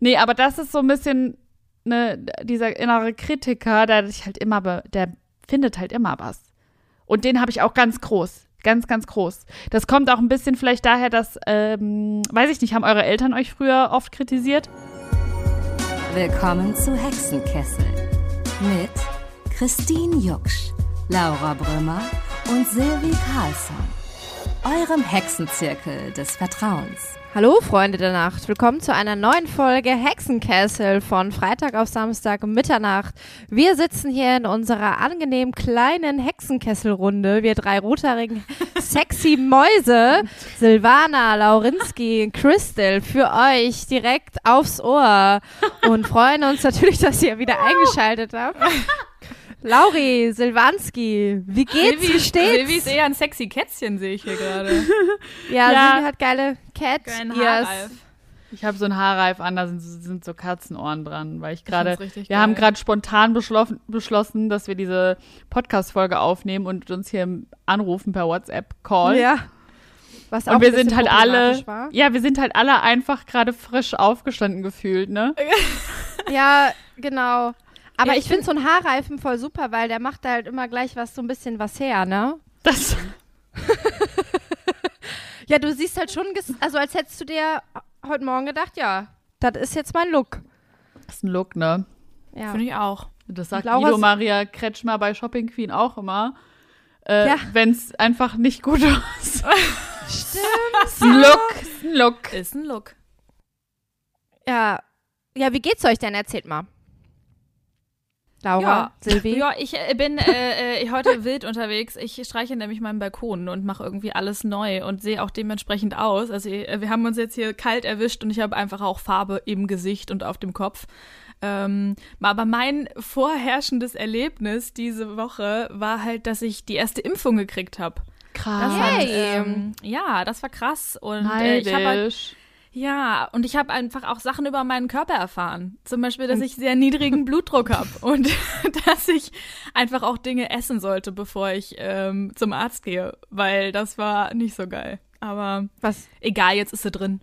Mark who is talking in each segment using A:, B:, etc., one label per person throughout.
A: Nee, aber das ist so ein bisschen ne, dieser innere Kritiker, der sich halt immer, der findet halt immer was. Und den habe ich auch ganz groß. Ganz, ganz groß. Das kommt auch ein bisschen vielleicht daher, dass, ähm, weiß ich nicht, haben eure Eltern euch früher oft kritisiert?
B: Willkommen zu Hexenkessel mit Christine Jucksch, Laura Brümmer und Silvi Carlsson. Eurem Hexenzirkel des Vertrauens.
C: Hallo Freunde der Nacht, willkommen zu einer neuen Folge Hexenkessel von Freitag auf Samstag Mitternacht. Wir sitzen hier in unserer angenehm kleinen Hexenkesselrunde, wir drei rothaarigen sexy Mäuse, Silvana, Laurinski, Crystal, für euch direkt aufs Ohr und freuen uns natürlich, dass ihr wieder eingeschaltet habt. Lauri, Silvanski, wie geht's, wie steht's?
D: Silvi ist eher ein sexy Kätzchen, sehe ich hier gerade.
C: Ja,
A: Ja.
C: Silvi hat geile Cat
D: Kein
C: Ears.
D: Haarreif.
A: Ich habe so einen Haarreif an, da sind, sind so Katzenohren dran, weil ich gerade, wir
D: geil.
A: haben gerade spontan beschlossen, beschlossen, dass wir diese Podcast-Folge aufnehmen und uns hier anrufen per WhatsApp-Call.
C: Ja. Was auch
A: Und wir sind halt alle,
C: war.
A: ja, wir sind halt alle einfach gerade frisch aufgestanden gefühlt, ne?
C: Ja, genau. Aber
D: Ja,
C: ich
D: ich
C: finde so einen Haarreifen voll super, weil der macht halt immer gleich was so ein bisschen was her, ne?
A: Das,
C: Ja, du siehst halt schon, also als hättest du dir heute Morgen gedacht, ja, das ist jetzt mein Look.
A: ist ein Look, ne?
C: Ja.
D: Finde ich auch.
A: Das sagt
C: Laura
A: Guido Maria Kretschmer bei Shopping Queen auch immer. Äh,
C: Ja.
A: Wenn es einfach nicht gut ist. Stimmt. Ist ein Look, ist ein Look.
D: Ist ein Look.
C: ja. Ja, wie geht's euch denn? Erzählt mal. Laura,
D: Ja.
C: Silvi.
D: Ja, ich äh, bin äh, äh, heute wild unterwegs. Ich streiche nämlich meinen Balkon und mache irgendwie alles neu und sehe auch dementsprechend aus. Also äh, wir haben uns jetzt hier kalt erwischt und ich habe einfach auch Farbe im Gesicht und auf dem Kopf. Ähm, aber mein vorherrschendes Erlebnis diese Woche war halt, dass ich die erste Impfung gekriegt habe.
A: Krass.
C: Yay.
D: Ähm, ja, das war krass. Und äh, ich habe halt. Ja, und ich habe einfach auch Sachen über meinen Körper erfahren. Zum Beispiel, dass ich sehr niedrigen Blutdruck habe und dass ich einfach auch Dinge essen sollte, bevor ich ähm, zum Arzt gehe, weil das war nicht so geil. Aber
C: Was?
D: egal, jetzt ist sie drin.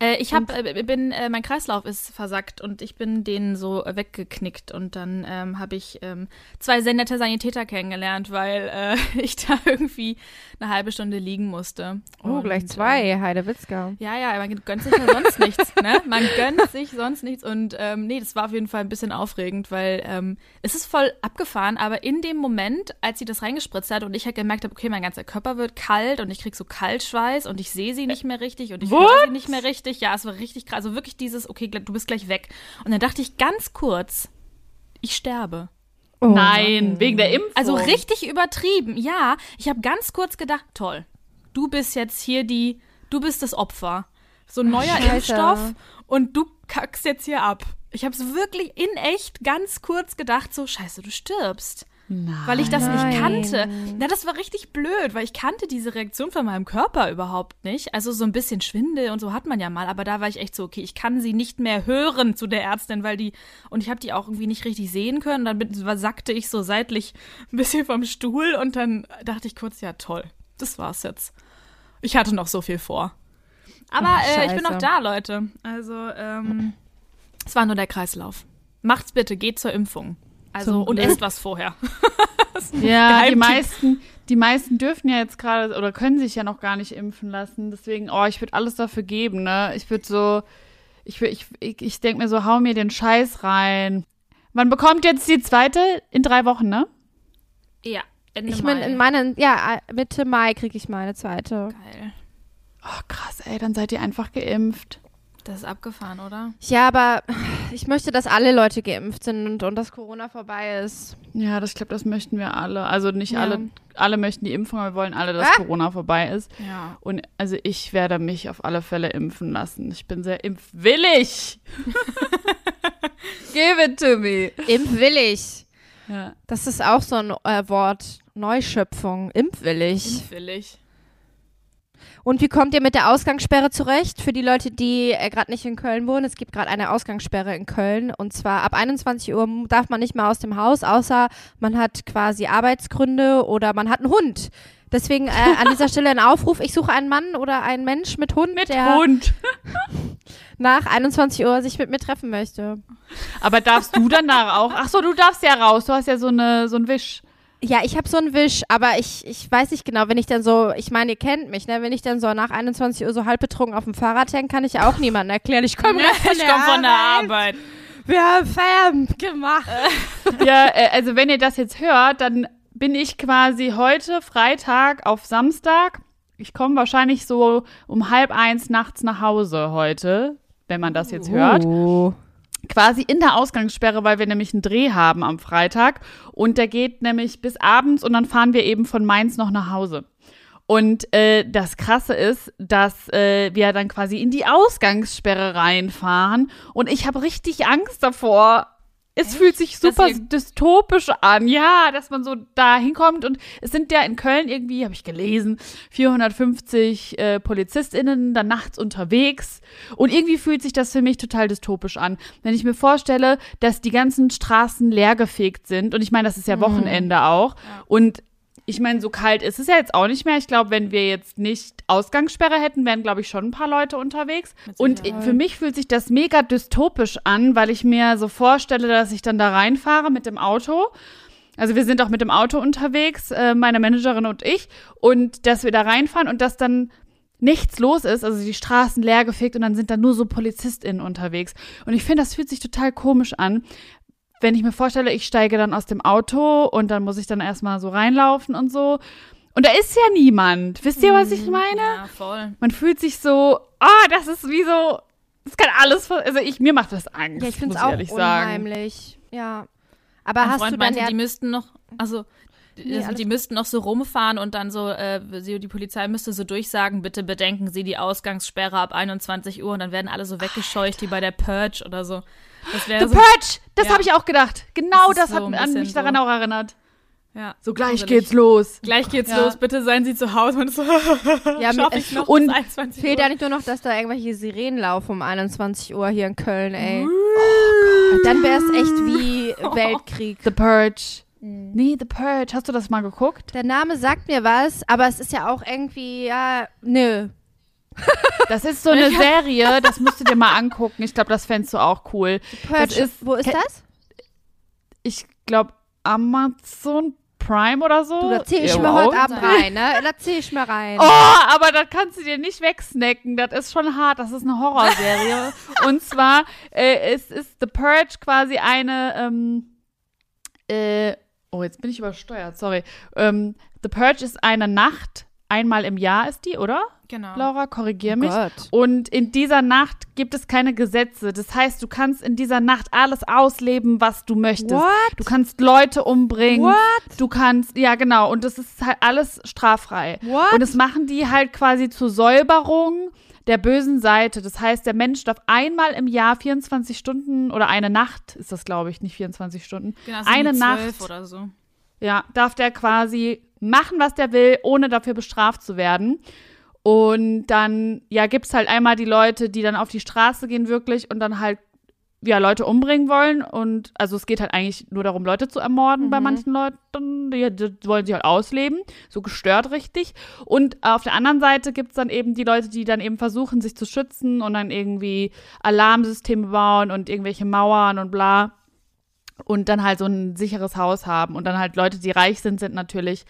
D: Äh, ich hab, äh, bin, äh, mein Kreislauf ist versackt und ich bin den so weggeknickt und dann ähm, habe ich ähm, zwei sehr nette Sanitäter kennengelernt, weil äh, ich da irgendwie eine halbe Stunde liegen musste.
C: Oh,
D: Und,
C: gleich
D: ähm,
C: zwei, Heidewitzka.
D: ja, ja, man gönnt sich ja sonst nichts, ne? Man gönnt sich sonst nichts und ähm, nee, das war auf jeden Fall ein bisschen aufregend, weil ähm, es ist voll abgefahren, aber in dem Moment, als sie das reingespritzt hat und ich halt gemerkt habe, okay, mein ganzer Körper wird kalt und ich krieg so Kaltschweiß und ich sehe sie nicht mehr richtig und ich höre sie nicht mehr richtig. Ja, es war richtig krass. Also wirklich dieses, okay, du bist gleich weg. Und dann dachte ich ganz kurz, ich sterbe.
C: Oh,
A: Nein, wegen der Impfung.
D: Also richtig übertrieben. Ja, ich habe ganz kurz gedacht, toll, du bist jetzt hier die, du bist das Opfer. So ein neuer
C: Scheiße.
D: Impfstoff und du kackst jetzt hier ab. Ich habe es wirklich in echt ganz kurz gedacht, so scheiße, du stirbst. Weil ich das
C: Nein.
D: nicht kannte. Na, das war richtig blöd, weil ich kannte diese Reaktion von meinem Körper überhaupt nicht. Also so ein bisschen Schwindel und so hat man ja mal, aber da war ich echt so, okay, ich kann sie nicht mehr hören zu der Ärztin, weil die und ich habe die auch irgendwie nicht richtig sehen können. Dann bin- sackte ich so seitlich ein bisschen vom Stuhl und dann dachte ich kurz, ja toll, das war's jetzt. Ich hatte noch so viel vor. Aber
C: Ach,
D: äh, ich bin noch da, Leute. Also ähm, es war nur der Kreislauf. Macht's bitte, geht zur Impfung. Also
C: Zum
D: und esst was vorher.
A: Ja, die meisten, die meisten dürfen ja jetzt gerade oder können sich ja noch gar nicht impfen lassen. Deswegen, oh, ich würde alles dafür geben, ne? Ich würde so, ich, würd- ich, ich, ich denke mir so, hau mir den Scheiß rein. Man bekommt jetzt die zweite in drei Wochen, ne?
D: Ja, Ende
C: Ich
D: Mai.
C: bin in meinen, ja, Mitte Mai kriege ich meine zweite.
D: Geil.
A: Oh, krass, ey, dann seid ihr einfach geimpft.
D: Das ist abgefahren, oder?
C: Ja, aber ich möchte, dass alle Leute geimpft sind und, und dass Corona vorbei ist.
A: Ja, das glaube, das möchten wir alle. Also nicht
C: Ja.
A: alle, alle möchten die Impfung, aber wir wollen alle, dass
C: Ah!
A: Corona vorbei ist.
D: Ja.
A: Und also ich werde mich auf alle Fälle impfen lassen. Ich bin sehr impfwillig. Give it to me.
C: Impfwillig.
A: Ja.
C: Das ist auch so ein äh, Wort. Neuschöpfung. Impfwillig.
D: Impfwillig.
C: Und wie kommt ihr mit der Ausgangssperre zurecht? Für die Leute, die äh, gerade nicht in Köln wohnen, es gibt gerade eine Ausgangssperre in Köln. Und zwar ab 21 Uhr darf man nicht mehr aus dem Haus, außer man hat quasi Arbeitsgründe oder man hat einen Hund. Deswegen äh, an dieser Stelle ein Aufruf, ich suche einen Mann oder einen Mensch mit Hund,
A: Mit
C: der
A: Hund.
C: nach 21 Uhr sich mit mir treffen möchte.
A: Aber darfst du danach auch? Ach so, du darfst ja raus. Du hast ja so eine so ein Wisch.
C: Ja, ich habe so einen Wisch, aber ich, ich weiß nicht genau, wenn ich dann so, ich meine, ihr kennt mich, ne? Wenn ich dann so nach 21 Uhr so halb betrunken auf dem Fahrrad hänge, kann ich ja auch niemandem erklären. Ich komme
D: ich komme von der Arbeit.
C: Wir haben Feierabend gemacht.
A: Ja, äh, also wenn ihr das jetzt hört, dann bin ich quasi heute Freitag auf Samstag. Ich komme wahrscheinlich so um halb eins nachts nach Hause heute, wenn man das jetzt hört. Quasi in der Ausgangssperre, weil wir nämlich einen Dreh haben am Freitag. Und der geht nämlich bis abends und dann fahren wir eben von Mainz noch nach Hause. Und äh, das Krasse ist, dass äh, wir dann quasi in die Ausgangssperre reinfahren. Und ich habe richtig Angst davor. Es fühlt sich super dystopisch an, ja, dass man so da hinkommt. Und es sind ja in Köln irgendwie, habe ich gelesen, 450 äh, PolizistInnen dann nachts unterwegs. Und irgendwie fühlt sich das für mich total dystopisch an. Wenn ich mir vorstelle, dass die ganzen Straßen leergefegt sind. Und ich meine, das ist ja Wochenende auch. Und ich meine, so kalt ist es ja jetzt auch nicht mehr. Ich glaube, wenn wir jetzt nicht Ausgangssperre hätten, wären, glaube ich, schon ein paar Leute unterwegs. Und für mich fühlt sich das mega dystopisch an, weil ich mir so vorstelle, dass ich dann da reinfahre mit dem Auto. Also wir sind auch mit dem Auto unterwegs, äh, meine Managerin und ich, und dass wir da reinfahren und dass dann nichts los ist, also die Straßen leergefegt und dann sind da nur so PolizistInnen unterwegs. Und ich finde, das fühlt sich total komisch an, wenn ich mir vorstelle, ich steige dann aus dem Auto und dann muss ich dann erstmal so reinlaufen und so. Und da ist ja niemand. Wisst ihr, was ich meine?
D: Ja, voll.
A: Man fühlt sich so, ah, das ist wie so, das kann alles, also ich, mir macht das Angst,
C: Ja, ich finde
A: muss
C: es auch
A: ehrlich sagen.
C: unheimlich. Ja. Aber
D: Mein
C: hast
D: Freund
C: du dann
D: meinte,
C: ja.
D: die müssten noch, also die,
C: Nee,
D: also die müssten noch so rumfahren und dann so, äh, sie, die Polizei müsste so durchsagen, bitte bedenken Sie die Ausgangssperre ab 21 Uhr und dann werden alle so weggescheucht wie bei der Purge oder so. Das
A: The
D: wäre so,
A: Purge, das
D: Ja.
A: habe ich auch gedacht. Genau
D: Das
A: das,
D: so
A: hat
D: ein
A: an mich daran
D: so.
A: auch erinnert.
D: ja,
A: So gleich
D: gruselig.
A: geht's los.
D: Gleich geht's
A: Ja.
D: los, bitte seien Sie zu Hause. Und so,
C: Ja,
D: schaff ich noch
A: und
D: bis 21
C: Fehlt ja nicht nur noch, dass da irgendwelche Sirenen laufen um 21 Uhr hier in Köln, ey.
A: Oh
C: Dann wäre es echt wie Weltkrieg.
A: The Purge. Nee, The Purge. Hast du das mal geguckt?
C: Der Name sagt mir was, aber es ist ja auch irgendwie, ja, nö.
A: Das ist so eine Serie, das musst du dir mal angucken. Ich glaube, das fändest du auch cool.
C: Purge,
A: ist-
C: wo ist das?
A: Ich glaube, Amazon Prime oder so.
C: Du, da zieh ich mir heute Abend rein, ne? Da zieh ich mir rein.
A: Oh, aber das kannst du dir nicht wegsnacken. Das ist schon hart. Das ist eine Horrorserie. Und zwar äh, es ist The Purge quasi eine. Ähm, äh, oh, jetzt bin ich übersteuert. Sorry. Ähm, The Purge ist eine Nacht. Einmal im Jahr ist die, oder?
D: Genau.
A: Laura, korrigier
C: Oh
A: mich.
C: Gott.
A: Und in dieser Nacht gibt es keine Gesetze. Das heißt, du kannst in dieser Nacht alles ausleben, was du möchtest.
C: What?
A: Du kannst Leute umbringen.
C: What?
A: Du kannst, ja genau, und das ist halt alles straffrei.
C: What?
A: Und das machen die halt quasi zur Säuberung der bösen Seite. Das heißt, der Mensch darf einmal im Jahr 24 Stunden oder eine Nacht, ist das glaube ich, nicht 24 Stunden,
D: Genau, so
A: eine Nacht,
D: 12 oder so.
A: Ja, darf der quasi machen, was der will, ohne dafür bestraft zu werden. Und dann, ja, gibt's halt einmal die Leute, die dann auf die Straße gehen wirklich und dann halt, ja, Leute umbringen wollen. Und also es geht halt eigentlich nur darum, Leute zu ermorden bei manchen Leuten. Die, die wollen sie halt ausleben. So gestört richtig. Und auf der anderen Seite gibt's dann eben die Leute, die dann eben versuchen, sich zu schützen und dann irgendwie Alarmsysteme bauen und irgendwelche Mauern und bla und dann halt so ein sicheres Haus haben. Und dann halt Leute, die reich sind, sind natürlich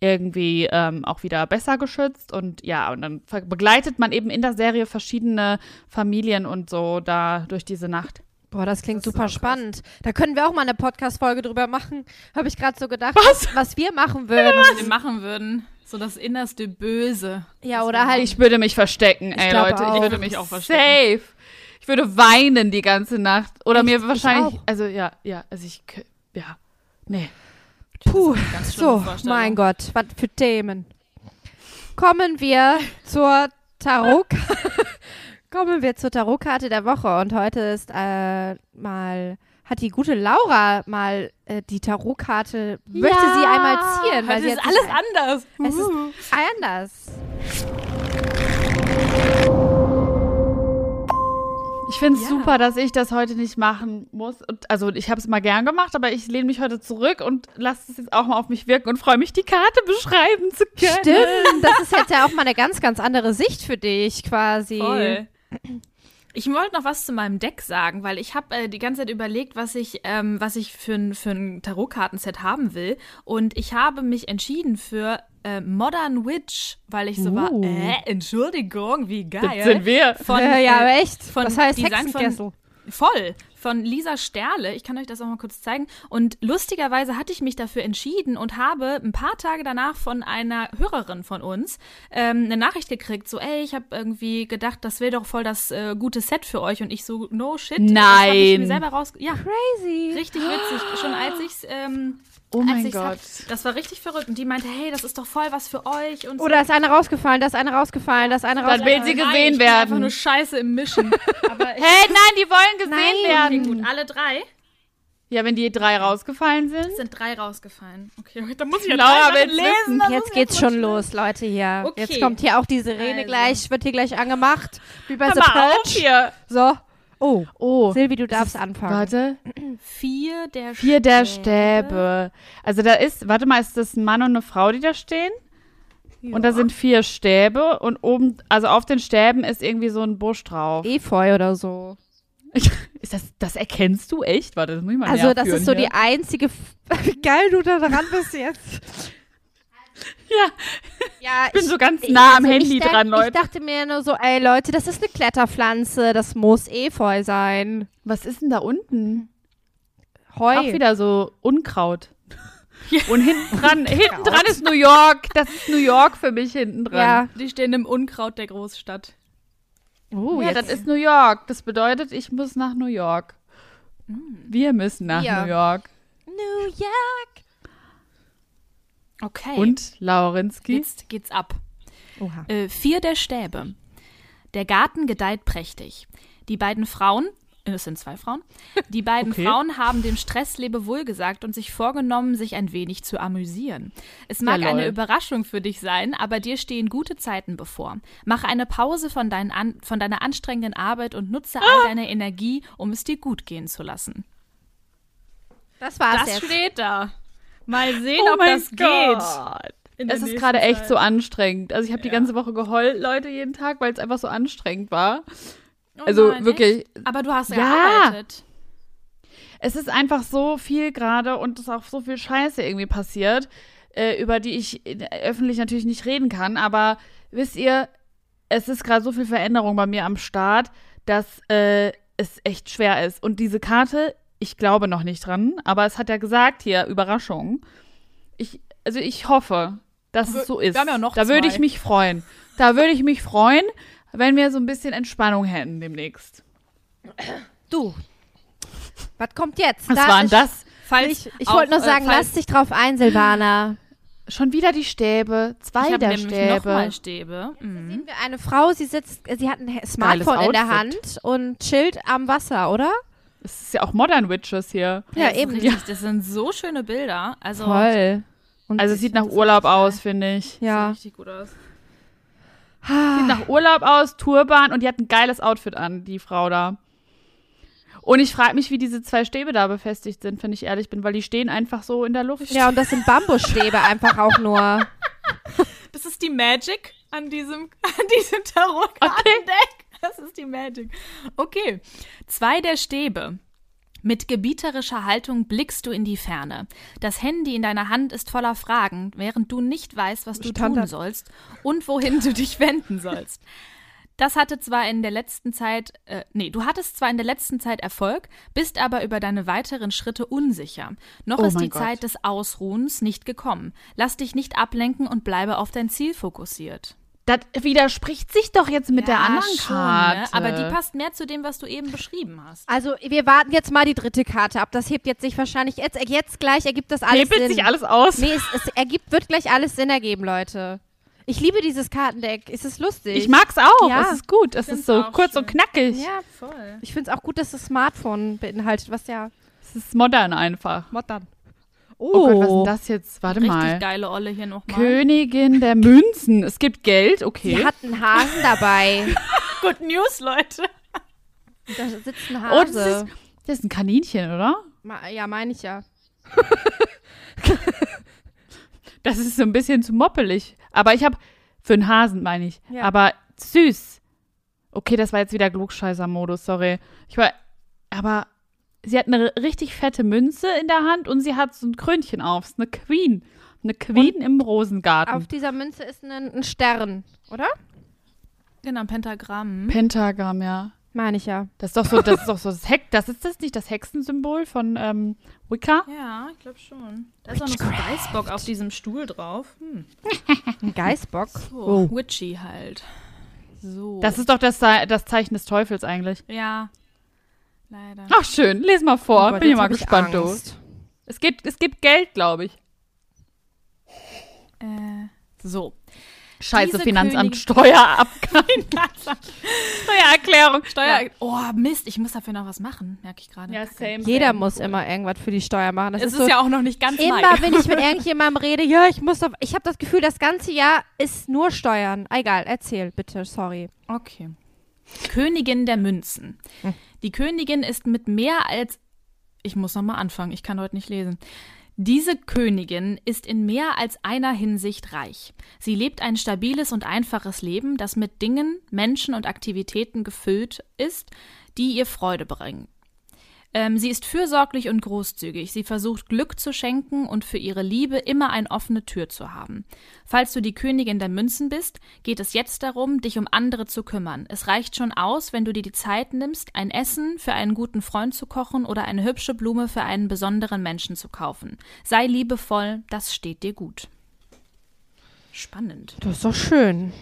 A: irgendwie ähm, auch wieder besser geschützt. Und ja, und dann begleitet man eben in der Serie verschiedene Familien und so da durch diese Nacht.
C: Boah, das klingt
D: Das
C: super spannend. Da können wir auch mal eine Podcast-Folge drüber machen. Habe ich gerade so gedacht, was? was wir machen würden.
D: Was wir machen würden. So das innerste Böse.
C: Ja, oder halt.
A: Ich würde mich verstecken, ey
C: glaube
A: Leute.
C: auch.
A: Ich würde mich auch verstecken. Safe. Ich würde weinen die ganze Nacht. Oder
C: Echt?
A: mir
C: Ich
A: wahrscheinlich,
C: auch.
A: also ja, ja, also ich, ja, nee.
C: Puh, so, mein Gott, was für Themen. Kommen wir zur Tarot. Kommen wir zur Tarotkarte der Woche und heute ist äh, mal hat die gute Laura mal äh, die Tarotkarte möchte sie einmal ziehen, weil sie
D: ist alles anders.
C: Es ist anders.
A: Ich finde es
C: Ja.
A: super, dass ich das heute nicht machen muss. Und, also ich habe es mal gern gemacht, aber ich lehne mich heute zurück und lasse es jetzt auch mal auf mich wirken und freue mich, die Karte beschreiben zu können.
C: Stimmt, das ist jetzt ja auch mal eine ganz, ganz andere Sicht für dich quasi.
D: Voll. Ich wollte noch was zu meinem Deck sagen, weil ich habe äh, die ganze Zeit überlegt, was ich, ähm, was ich für ein, für ein Tarotkartenset haben will. Und ich habe mich entschieden für äh, Modern Witch, weil ich so war,
C: Uh.
D: äh, Entschuldigung, wie geil.
A: Das sind wir.
D: Von,
C: ja, ja,
D: äh,
C: echt.
D: von
C: das heißt
D: Design von-. Voll. Von Lisa Sterle. Ich kann euch das auch mal kurz zeigen. Und lustigerweise hatte ich mich dafür entschieden und habe ein paar Tage danach von einer Hörerin von uns ähm, eine Nachricht gekriegt, so, ey, ich habe irgendwie gedacht, das wäre doch voll das äh, gute Set für euch. Und ich so, no shit. Das hab ich mir
A: Nein.
D: selber raus... Ja,
C: Crazy.
D: richtig witzig. Schon als ich's... Ähm,
A: Oh mein Gott.
D: Hab, das war richtig verrückt. Und die meinte, hey, das ist doch voll was für euch. Und so.
C: Oh, da ist eine rausgefallen, da ist eine rausgefallen, da ist eine
A: Dann
C: rausgefallen.
A: will sie
D: Nein,
A: gesehen
D: ich bin einfach nur
A: werden.
D: scheiße im Mischen.
A: Hey, nein, die wollen gesehen
C: Nein.
D: okay,
A: werden.
D: gut, alle drei
A: Ja, wenn die drei rausgefallen sind.
D: sind drei rausgefallen. Okay, dann muss ich ja
A: Laura
D: drei lesen.
C: Jetzt geht's schon los, Leute hier.
D: Okay.
C: Jetzt kommt hier auch die Sirene
D: Also.
C: gleich, wird hier gleich angemacht. Wie bei
A: Hör
C: The Purge.
A: hier.
C: So. Oh,
A: Oh,
C: Silvi, du darfst anfangen.
A: warte.
D: Vier der
A: Vier der Stäbe. Also da ist, warte mal, ist das ein Mann und eine Frau, die da stehen? Und da sind vier Stäbe und oben, also auf den Stäben ist irgendwie so ein Busch drauf.
C: Efeu oder so.
A: Ist das, das erkennst du echt? Warte, das muss ich mal
C: Also das ist so
A: hier.
C: die einzige. F Wie geil du da dran bist jetzt.
A: Ja,
C: Ja,
A: ich bin so ganz nah am Handy
C: ich denk-
A: dran,
C: Ich
A: Leute.
C: dachte mir nur so, ey Leute, das ist eine Kletterpflanze, das muss Efeu sein.
A: Was ist denn da unten?
C: Heu.
A: Auch wieder so Unkraut. Und hinten dran, hinten dran ist New York. Das ist New York für mich hinten dran.
C: Ja.
D: Die stehen im Unkraut der Großstadt.
C: Uh,
A: ja,
C: jetzt.
A: das ist New York. Das bedeutet, ich muss nach New York. Wir müssen nach
C: Wir.
A: New York.
C: New York.
D: Okay.
A: Und Laurenski?
D: jetzt geht's ab.
C: Oha.
D: Äh, vier der Stäbe. Der Garten gedeiht prächtig. Die beiden Frauen, äh, es sind zwei Frauen, die beiden
A: Okay.
D: Frauen haben dem Stress Lebewohl gesagt und sich vorgenommen, sich ein wenig zu amüsieren. Es mag
A: lol.
D: eine Überraschung für dich sein, aber dir stehen gute Zeiten bevor. Mach eine Pause von, deinen an, von deiner anstrengenden Arbeit und nutze all
A: Ah!
D: deine Energie, um es dir gut gehen zu lassen.
C: Das war's
D: Das
C: jetzt.
D: steht da. Mal sehen,
A: oh
D: ob das geht.
A: Gott.
D: in der
A: Es ist gerade echt so anstrengend. Also ich habe die ganze Woche geheult, Leute, jeden Tag, weil es einfach so anstrengend war.
D: Oh
A: Also
D: nein,
A: wirklich,
D: Echt? Aber du hast ja,
A: Ja.
D: gearbeitet.
A: es ist einfach so viel gerade und es ist auch so viel Scheiße irgendwie passiert, äh, über die ich äh, öffentlich natürlich nicht reden kann. Aber wisst ihr, es ist gerade so viel Veränderung bei mir am Start, dass äh, es echt schwer ist. Und diese Karte, ich glaube noch nicht dran, aber es hat ja gesagt hier, Überraschung. Ich, also ich hoffe, dass
D: Wir-
A: es so ist.
D: wir haben ja noch
A: da würde ich mich freuen. Da würde ich mich freuen, wenn wir so ein bisschen Entspannung hätten demnächst.
C: Du. Was kommt jetzt?
A: Was
C: Da
A: war denn
C: ist-
A: das?
D: Falls
C: Ich, ich wollte nur
D: äh,
C: sagen,
D: falls-
C: lass dich drauf ein, Silvana.
A: Schon wieder die Stäbe. Zwei
D: ich habe
A: der
D: nämlich
A: Stäbe.
D: nochmal Stäbe. Mhm.
C: Sehen wir eine Frau, sie sitzt, sie hat ein Smartphone in der Hand und chillt am Wasser, oder?
A: Es ist ja auch Modern Witches hier.
C: Ja,
D: das ist
C: eben.
D: Richtig, Das sind so schöne Bilder. Also,
C: Toll. Und
A: Also es sieht nach Urlaub aus, finde ich.
C: ja.
D: Sieht richtig gut aus.
A: Sieht nach Urlaub aus, Turban und die hat ein geiles Outfit an, die Frau da. Und ich frage mich, wie diese zwei Stäbe da befestigt sind, wenn ich ehrlich bin, weil die stehen einfach so in der Luft.
C: Ja, und das sind Bambusstäbe einfach auch nur.
D: Das ist die Magic an diesem, an diesem Tarotkartendeck. Das ist die Magic. Okay. Zwei der Stäbe. Mit gebieterischer Haltung blickst du in die Ferne. Das Handy in deiner Hand ist voller Fragen, während du nicht weißt, was du
C: Stand
D: tun sollst und wohin du dich wenden sollst. Das hatte zwar in der letzten Zeit, äh, nee, du hattest zwar in der letzten Zeit Erfolg, bist aber über deine weiteren Schritte unsicher. Noch
A: Oh
D: ist die
A: Gott.
D: Zeit des Ausruhens nicht gekommen. Lass dich nicht ablenken und bleibe auf dein Ziel fokussiert.
A: Das widerspricht sich doch jetzt mit der
D: Ja,
A: anderen
D: schon,
A: Karte.
D: Ne? Aber die passt mehr zu dem, was du eben beschrieben hast.
C: Also, wir warten jetzt mal die dritte Karte ab. Das hebt jetzt sich wahrscheinlich jetzt, jetzt gleich ergibt das alles
A: Hebelt
C: Sinn.
A: sich alles aus.
C: Nee, es, es ergibt, wird gleich alles Sinn ergeben, Leute. Ich liebe dieses Kartendeck. Es ist lustig.
A: Ich mag's auch.
C: Ja.
A: Es ist gut. Es ist so kurz
D: schön.
A: und knackig.
C: Ja,
D: Voll.
C: ich finde es auch gut, dass das Smartphone beinhaltet, was ja
A: Es ist modern einfach.
C: modern.
A: Oh, Gott, was ist denn das jetzt? Warte
D: Richtig
A: mal.
D: geile Olle hier nochmal.
A: Königin der Münzen. Es gibt Geld, okay.
C: Sie hat einen Hasen dabei.
D: Good News, Leute.
C: da sitzt ein
A: Oh, das
C: Hase.
A: ist, das ist ein Kaninchen, oder?
C: Ma- ja, meine ich ja.
A: Das ist so ein bisschen zu moppelig. Aber ich habe, für einen Hasen meine ich,
C: Ja.
A: aber süß. Okay, das war jetzt wieder Klugscheißer-Modus, sorry. Ich war, aber sie hat eine richtig fette Münze in der Hand und sie hat so ein Krönchen auf. Ist eine Queen. Eine Queen im Rosengarten.
C: Auf dieser Münze ist ein, ein Stern, oder?
D: Genau, ein Pentagramm.
A: Pentagramm, ja.
C: Meine ich ja.
A: Das ist doch so, das ist doch so das Heck, das ist das nicht das Hexensymbol von ähm, Wicca?
D: Ja, ich glaube schon. Da ist auch noch so ein Geißbock auf diesem Stuhl drauf. Hm.
C: Ein Geißbock.
D: So,
C: Oh.
D: witchy halt. So.
A: Das ist doch das, das Zeichen des Teufels eigentlich.
D: ja. Leider.
A: Ach schön, les mal vor.
C: Oh Gott,
A: Bin ich
C: jetzt
A: mal gespannt, du. Es gibt, es gibt Geld, glaube ich.
D: Äh, so.
A: Scheiße,
D: Diese
A: Finanzamt,
D: Königin-
A: Steuerabgabe, Steuererklärung.
D: Steuer. Oh, Mist, ich muss dafür noch was machen, merke ich gerade.
A: Ja, same.
C: Jeder
A: same.
C: muss immer irgendwas für die Steuer machen. Das
D: Es
C: ist
D: ist
C: so,
D: ja auch noch nicht ganz
C: immer,
D: Mai.
C: wenn ich mit irgendjemandem rede, ja, ich muss doch, ich habe das Gefühl, das ganze Jahr ist nur Steuern. Egal, erzähl bitte, sorry.
D: Okay. Königin der Münzen. Die Königin ist mit mehr als. Ich muss nochmal anfangen, ich kann heute nicht lesen. Diese Königin ist in mehr als einer Hinsicht reich. Sie lebt ein stabiles und einfaches Leben, das mit Dingen, Menschen und Aktivitäten gefüllt ist, die ihr Freude bringen. Ähm, sie ist fürsorglich und großzügig. Sie versucht Glück zu schenken und für ihre Liebe immer eine offene Tür zu haben. Falls du die Königin der Münzen bist, geht es jetzt darum, dich um andere zu kümmern. Es reicht schon aus, wenn du dir die Zeit nimmst, ein Essen für einen guten Freund zu kochen oder eine hübsche Blume für einen besonderen Menschen zu kaufen. Sei liebevoll, das steht dir gut. Spannend.
C: Das ist doch schön.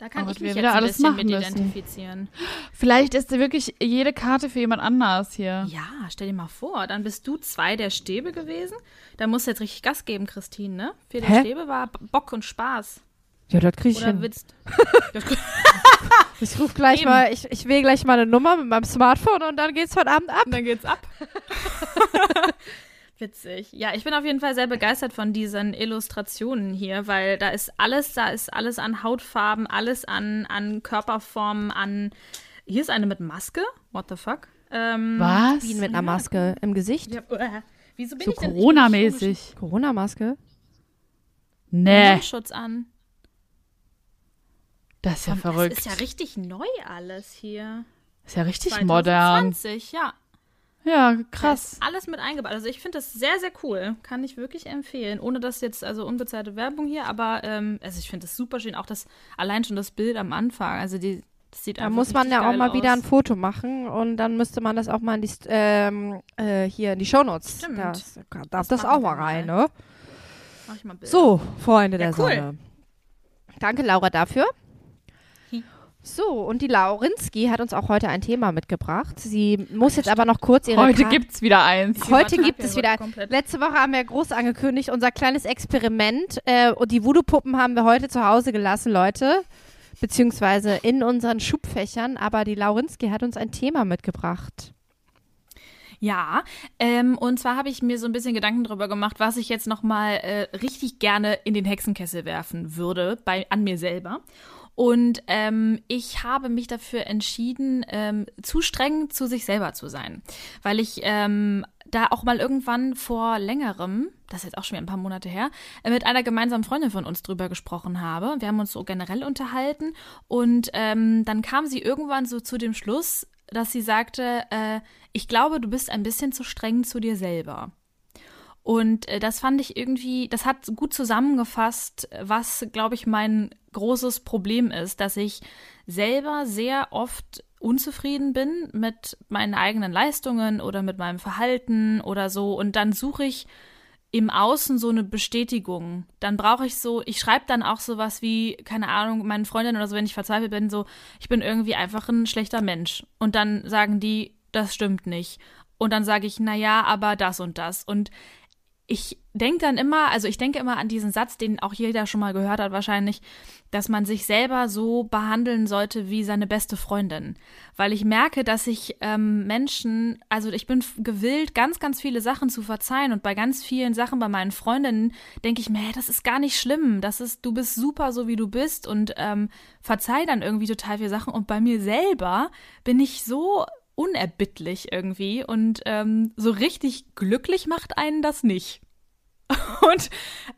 D: Da kann
A: Aber
D: ich mich
A: wieder
D: jetzt ein
A: alles
D: bisschen mit
A: müssen.
D: identifizieren.
A: Vielleicht ist wirklich jede Karte für jemand anders hier.
D: Ja, stell dir mal vor, dann bist du zwei der Stäbe gewesen. Da musst du jetzt richtig Gas geben, Christine, ne? Vier der? Stäbe war Bock und Spaß.
C: Ja, das krieg ich
D: Oder
C: hin.
D: willst
C: Ich rufe gleich
D: Eben.
C: mal, ich, ich wähle gleich mal eine Nummer mit meinem Smartphone und dann geht's heute Abend ab.
D: Und dann geht's ab. Witzig. Ja, ich bin auf jeden Fall sehr begeistert von diesen Illustrationen hier, weil da ist alles, da ist alles an Hautfarben, alles an, an Körperformen, an. Hier ist eine mit Maske. What the fuck? Ähm,
A: Was?
C: Wie mit einer Maske im Gesicht.
D: Ja, äh, wieso bin
A: So
D: ich denn?
A: Corona-mäßig.
C: Corona-Maske.
A: Nee,
D: Mundschutz an.
A: das ist ja
D: Das
A: verrückt.
D: ist ja richtig neu alles hier.
A: ist ja richtig modern.
D: 2020, ja.
A: Ja,
D: Da
A: krass.
D: ist alles mit eingebaut. Also ich finde das sehr, sehr cool. Kann ich wirklich empfehlen. Ohne dass jetzt, also unbezahlte Werbung hier, aber ähm, also ich finde das super schön. Auch das, allein schon das Bild am Anfang. Also die, das sieht
C: Da muss man ja auch mal wieder
D: aus.
C: ein Foto machen und dann müsste man das auch mal in die, ähm, äh, hier in die Shownotes.
D: Stimmt.
C: Das, darf
D: Das
C: das, auch mal rein,
D: mal.
C: ne?
D: Mach ich mal Bilder.
C: So, Freunde
D: Ja,
C: der
D: cool.
C: Sonne. Danke, Laura, dafür. So, und die Laurinski hat uns auch heute ein Thema mitgebracht. Sie muss jetzt aber noch kurz ihre
A: Heute
C: Ka-
A: gibt's wieder eins.
C: Heute gibt es wieder.
D: komplett.
C: Letzte Woche haben wir groß angekündigt, unser kleines Experiment. Äh, und die Voodoo-Puppen haben wir heute zu Hause gelassen, Leute. Beziehungsweise in unseren Schubfächern. Aber die Laurinski hat uns ein Thema mitgebracht.
D: Ja, ähm, und zwar habe ich mir so ein bisschen Gedanken darüber gemacht, was ich jetzt noch mal äh, richtig gerne in den Hexenkessel werfen würde, bei, an mir selber. Und ähm, ich habe mich dafür entschieden, ähm, zu streng zu sich selber zu sein. Weil ich ähm, da auch mal irgendwann vor längerem, das ist jetzt auch schon wieder ein paar Monate her, äh, mit einer gemeinsamen Freundin von uns drüber gesprochen habe. Wir haben uns so generell unterhalten und ähm, dann kam sie irgendwann so zu dem Schluss, dass sie sagte, äh, ich glaube, du bist ein bisschen zu streng zu dir selber. Und äh, das fand ich irgendwie, das hat gut zusammengefasst, was, glaube ich, mein großes Problem ist, dass ich selber sehr oft unzufrieden bin mit meinen eigenen Leistungen oder mit meinem Verhalten oder so. Und dann suche ich im Außen so eine Bestätigung. Dann brauche ich so, ich schreibe dann auch sowas wie, keine Ahnung, meinen Freundinnen oder so, wenn ich verzweifelt bin, so, ich bin irgendwie einfach ein schlechter Mensch. Und dann sagen die, das stimmt nicht. Und dann sage ich, na ja, aber das und das. Und ich denke dann immer, also ich denke immer an diesen Satz, den auch jeder schon mal gehört hat wahrscheinlich, dass man sich selber so behandeln sollte wie seine beste Freundin. Weil ich merke, dass ich ähm, Menschen, also ich bin gewillt, ganz, ganz viele Sachen zu verzeihen. Und bei ganz vielen Sachen bei meinen Freundinnen denke ich mir, hey, das ist gar nicht schlimm, das ist, du bist super so wie du bist. Und ähm, verzeih dann irgendwie total viele Sachen. Und bei mir selber bin ich so unerbittlich irgendwie und ähm, so richtig glücklich macht einen das nicht. Und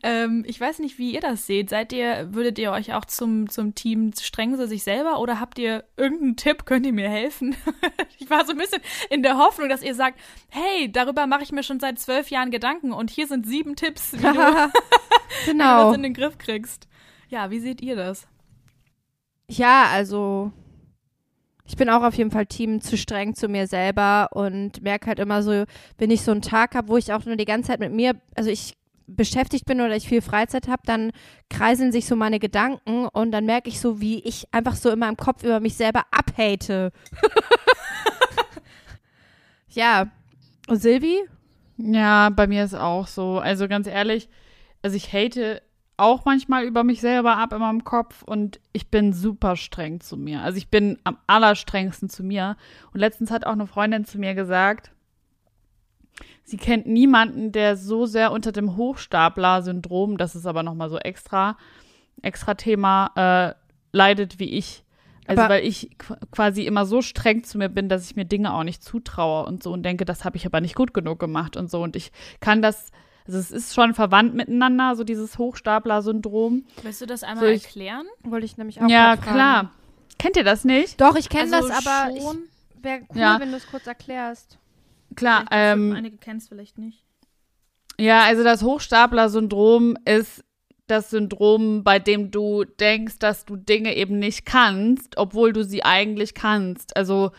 D: ähm, ich weiß nicht, wie ihr das seht. Seid ihr, würdet ihr euch auch zum, zum Team streng so sich selber oder habt ihr irgendeinen Tipp? Könnt ihr mir helfen? ich war so ein bisschen in der Hoffnung, dass ihr sagt, hey, darüber mache ich mir schon seit zwölf Jahren Gedanken und hier sind sieben Tipps, wie du
C: genau.
D: das in den Griff kriegst. Ja, wie seht ihr das?
C: Ja, also ich bin auch auf jeden Fall Team zu streng zu mir selber und merke halt immer so, wenn ich so einen Tag habe, wo ich auch nur die ganze Zeit mit mir, also ich beschäftigt bin oder ich viel Freizeit habe, dann kreiseln sich so meine Gedanken und dann merke ich so, wie ich einfach so in meinem Kopf über mich selber abhate. ja. Und Silvi?
A: Ja, bei mir ist auch so. Also ganz ehrlich, also ich hate auch manchmal über mich selber ab in meinem Kopf und ich bin super streng zu mir. Also ich bin am allerstrengsten zu mir. Und letztens hat auch eine Freundin zu mir gesagt, sie kennt niemanden, der so sehr unter dem Hochstapler-Syndrom, das ist aber nochmal so extra, extra Thema, äh, leidet wie ich. Also
C: Aber-
A: weil ich qu- quasi immer so streng zu mir bin, dass ich mir Dinge auch nicht zutraue und so und denke, das habe ich aber nicht gut genug gemacht und so. Und ich kann das, also es ist schon verwandt miteinander, so dieses Hochstapler-Syndrom.
D: Willst du das einmal
A: Soll ich-
D: erklären?
C: Wollte ich nämlich auch
A: Ja, klar. Kennt ihr das nicht?
C: Doch, ich kenne
D: Also
C: das, aber
D: schon.
C: wäre cool,
A: Ja.
C: wenn du es kurz erklärst.
A: Klar, ähm,
D: einige kennst vielleicht nicht.
A: Ja, also das Hochstapler-Syndrom ist das Syndrom, bei dem du denkst, dass du Dinge eben nicht kannst, obwohl du sie eigentlich kannst. Also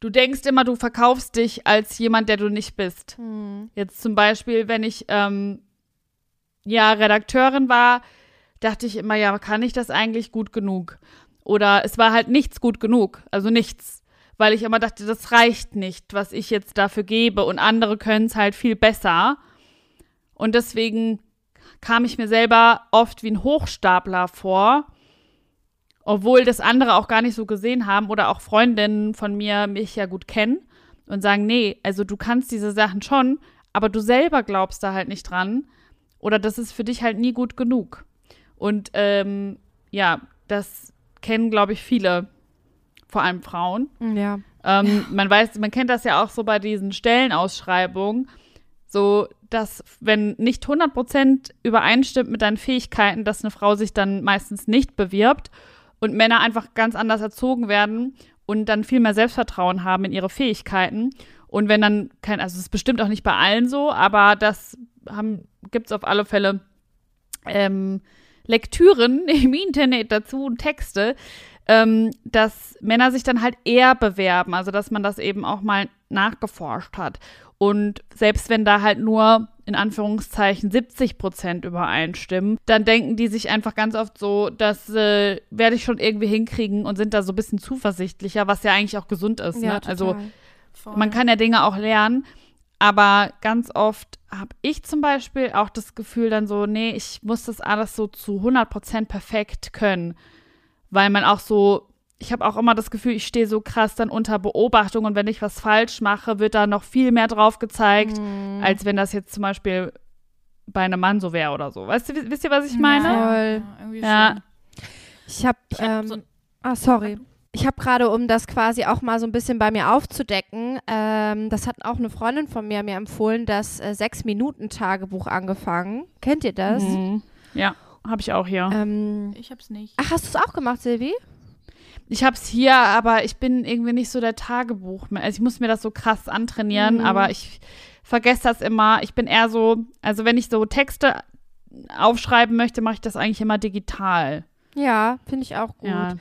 A: du denkst immer, du verkaufst dich als jemand, der du nicht bist.
C: Hm.
A: Jetzt zum Beispiel, wenn ich ähm, ja Redakteurin war, dachte ich immer, ja, kann ich das eigentlich gut genug? Oder es war halt nichts gut genug, also nichts, weil ich immer dachte, das reicht nicht, was ich jetzt dafür gebe und andere können es halt viel besser. Und deswegen kam ich mir selber oft wie ein Hochstapler vor, obwohl das andere auch gar nicht so gesehen haben oder auch Freundinnen von mir mich ja gut kennen und sagen, nee, also du kannst diese Sachen schon, aber du selber glaubst da halt nicht dran oder das ist für dich halt nie gut genug. Und ähm, ja, das kennen, glaube ich, viele, vor allem Frauen.
C: Ja.
A: Ähm, Man weiß, man kennt das ja auch so bei diesen Stellenausschreibungen, so dass wenn nicht 100% übereinstimmt mit deinen Fähigkeiten, dass eine Frau sich dann meistens nicht bewirbt und Männer einfach ganz anders erzogen werden und dann viel mehr Selbstvertrauen haben in ihre Fähigkeiten. Und wenn dann kein, also es ist bestimmt auch nicht bei allen so, aber das gibt es auf alle Fälle ähm, Lektüren im Internet dazu und Texte, ähm, dass Männer sich dann halt eher bewerben, also dass man das eben auch mal nachgeforscht hat. Und selbst wenn da halt nur in Anführungszeichen 70 Prozent übereinstimmen, dann denken die sich einfach ganz oft so, das äh, werde ich schon irgendwie hinkriegen und sind da so ein bisschen zuversichtlicher, was ja eigentlich auch gesund ist.
C: ja,
A: ne? Also
D: Voll.
A: man kann ja Dinge auch lernen, aber ganz oft habe ich zum Beispiel auch das Gefühl dann so, nee, ich muss das alles so zu 100% perfekt können, weil man auch so, ich habe auch immer das Gefühl, ich stehe so krass dann unter Beobachtung und wenn ich was falsch mache, wird da noch viel mehr drauf gezeigt,
C: Mhm.
A: als wenn das jetzt zum Beispiel bei einem Mann so wäre oder so. Weißt du, wisst ihr, was ich meine?
D: Ja,
C: Voll.
D: ja.
C: Ich habe,
D: hab
C: ähm,
D: so,
C: ah, sorry. Ich habe gerade, um das quasi auch mal so ein bisschen bei mir aufzudecken, ähm, das hat auch eine Freundin von mir mir empfohlen, das äh, Sechs-Minuten-Tagebuch angefangen. Kennt ihr das?
A: Mhm. Ja, habe ich auch hier.
C: Ähm,
D: ich hab's nicht.
C: ach, hast du es auch gemacht, Silvi?
A: Ich hab's hier, aber ich bin irgendwie nicht so der Tagebuch. Also ich muss mir das so krass antrainieren,
C: Mhm.
A: aber ich vergesse das immer. Ich bin eher so, also wenn ich so Texte aufschreiben möchte, mache ich das eigentlich immer digital.
C: Ja, finde ich auch gut.
A: Ja.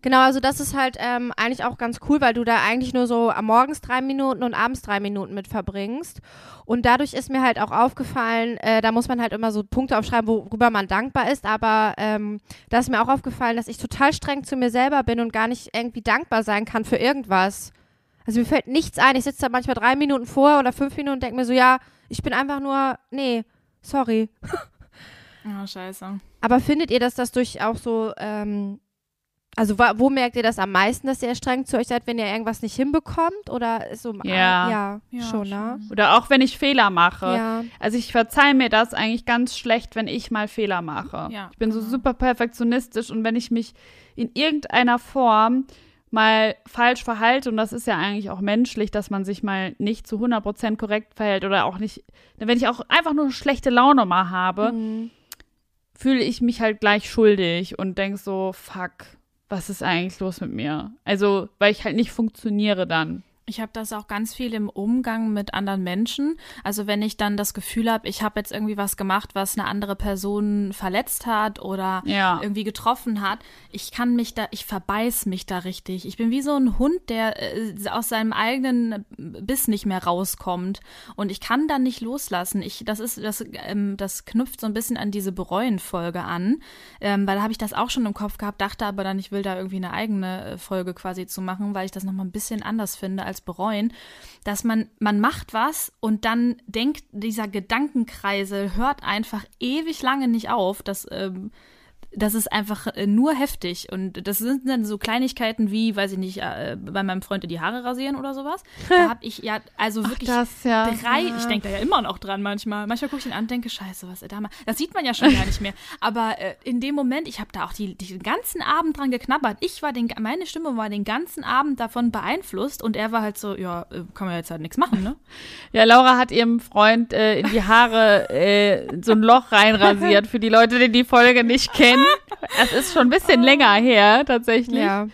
C: Genau, also das ist halt ähm, eigentlich auch ganz cool, weil du da eigentlich nur so am morgens drei Minuten und abends drei Minuten mit verbringst. Und dadurch ist mir halt auch aufgefallen, äh, da muss man halt immer so Punkte aufschreiben, worüber man dankbar ist. Aber ähm, da ist mir auch aufgefallen, dass ich total streng zu mir selber bin und gar nicht irgendwie dankbar sein kann für irgendwas. Also mir fällt nichts ein. Ich sitze da manchmal drei Minuten vor oder fünf Minuten und denke mir so, ja, ich bin einfach nur, nee, sorry.
D: Oh, scheiße.
C: Aber findet ihr, dass das durch auch so, ähm, also wo merkt ihr das am meisten, dass ihr streng zu euch seid, wenn ihr irgendwas nicht hinbekommt? Oder ist so,
A: Ja.
C: ja,
D: Ja,
C: schon, ne?
A: Oder auch wenn ich Fehler mache.
C: Ja,
A: Also ich verzeihe mir das eigentlich ganz schlecht, wenn ich mal Fehler mache.
D: Ja,
A: ich bin so
D: genau.
A: super perfektionistisch und wenn ich mich in irgendeiner Form mal falsch verhalte, und das ist ja eigentlich auch menschlich, dass man sich mal nicht zu 100% korrekt verhält oder auch nicht, wenn ich auch einfach nur schlechte Laune mal habe,
C: Mhm.
A: fühle ich mich halt gleich schuldig und denke so, fuck, was ist eigentlich los mit mir? Also, weil ich halt nicht funktioniere dann.
D: Ich habe das auch ganz viel im Umgang mit anderen Menschen. Also wenn ich dann das Gefühl habe, ich habe jetzt irgendwie was gemacht, was eine andere Person verletzt hat oder
A: Ja.
D: irgendwie getroffen hat, ich kann mich da, ich verbeiß mich da richtig. Ich bin wie so ein Hund, der äh, aus seinem eigenen Biss nicht mehr rauskommt und ich kann da nicht loslassen. Ich, das ist, das, ähm, das knüpft so ein bisschen an diese Bereuen-Folge an, ähm, weil da habe ich das auch schon im Kopf gehabt, dachte aber dann, ich will da irgendwie eine eigene äh, Folge quasi zu machen, weil ich das nochmal ein bisschen anders finde als bereuen, dass man, man macht was und dann denkt, dieser Gedankenkreisel hört einfach ewig lange nicht auf. Das, ähm, das ist einfach äh, nur heftig. Und das sind dann so Kleinigkeiten wie, weiß ich nicht, äh, bei meinem Freund die Haare rasieren oder sowas. Da habe ich ja, also wirklich
A: das ja.
D: drei, ich denke da ja immer noch dran manchmal. Manchmal gucke ich ihn an und denke, scheiße, was er da macht. Das sieht man ja schon gar nicht mehr. Aber äh, in dem Moment, ich habe da auch die, die, den ganzen Abend dran geknabbert. Ich war den, meine Stimme war den ganzen Abend davon beeinflusst und er war halt so, ja, äh, kann man jetzt halt nichts machen, ne?
A: Ja, Laura hat ihrem Freund äh, in die Haare äh, so ein Loch reinrasiert. Für die Leute, die die Folge nicht kennen. Das ist schon ein bisschen länger her, tatsächlich.
C: Ja.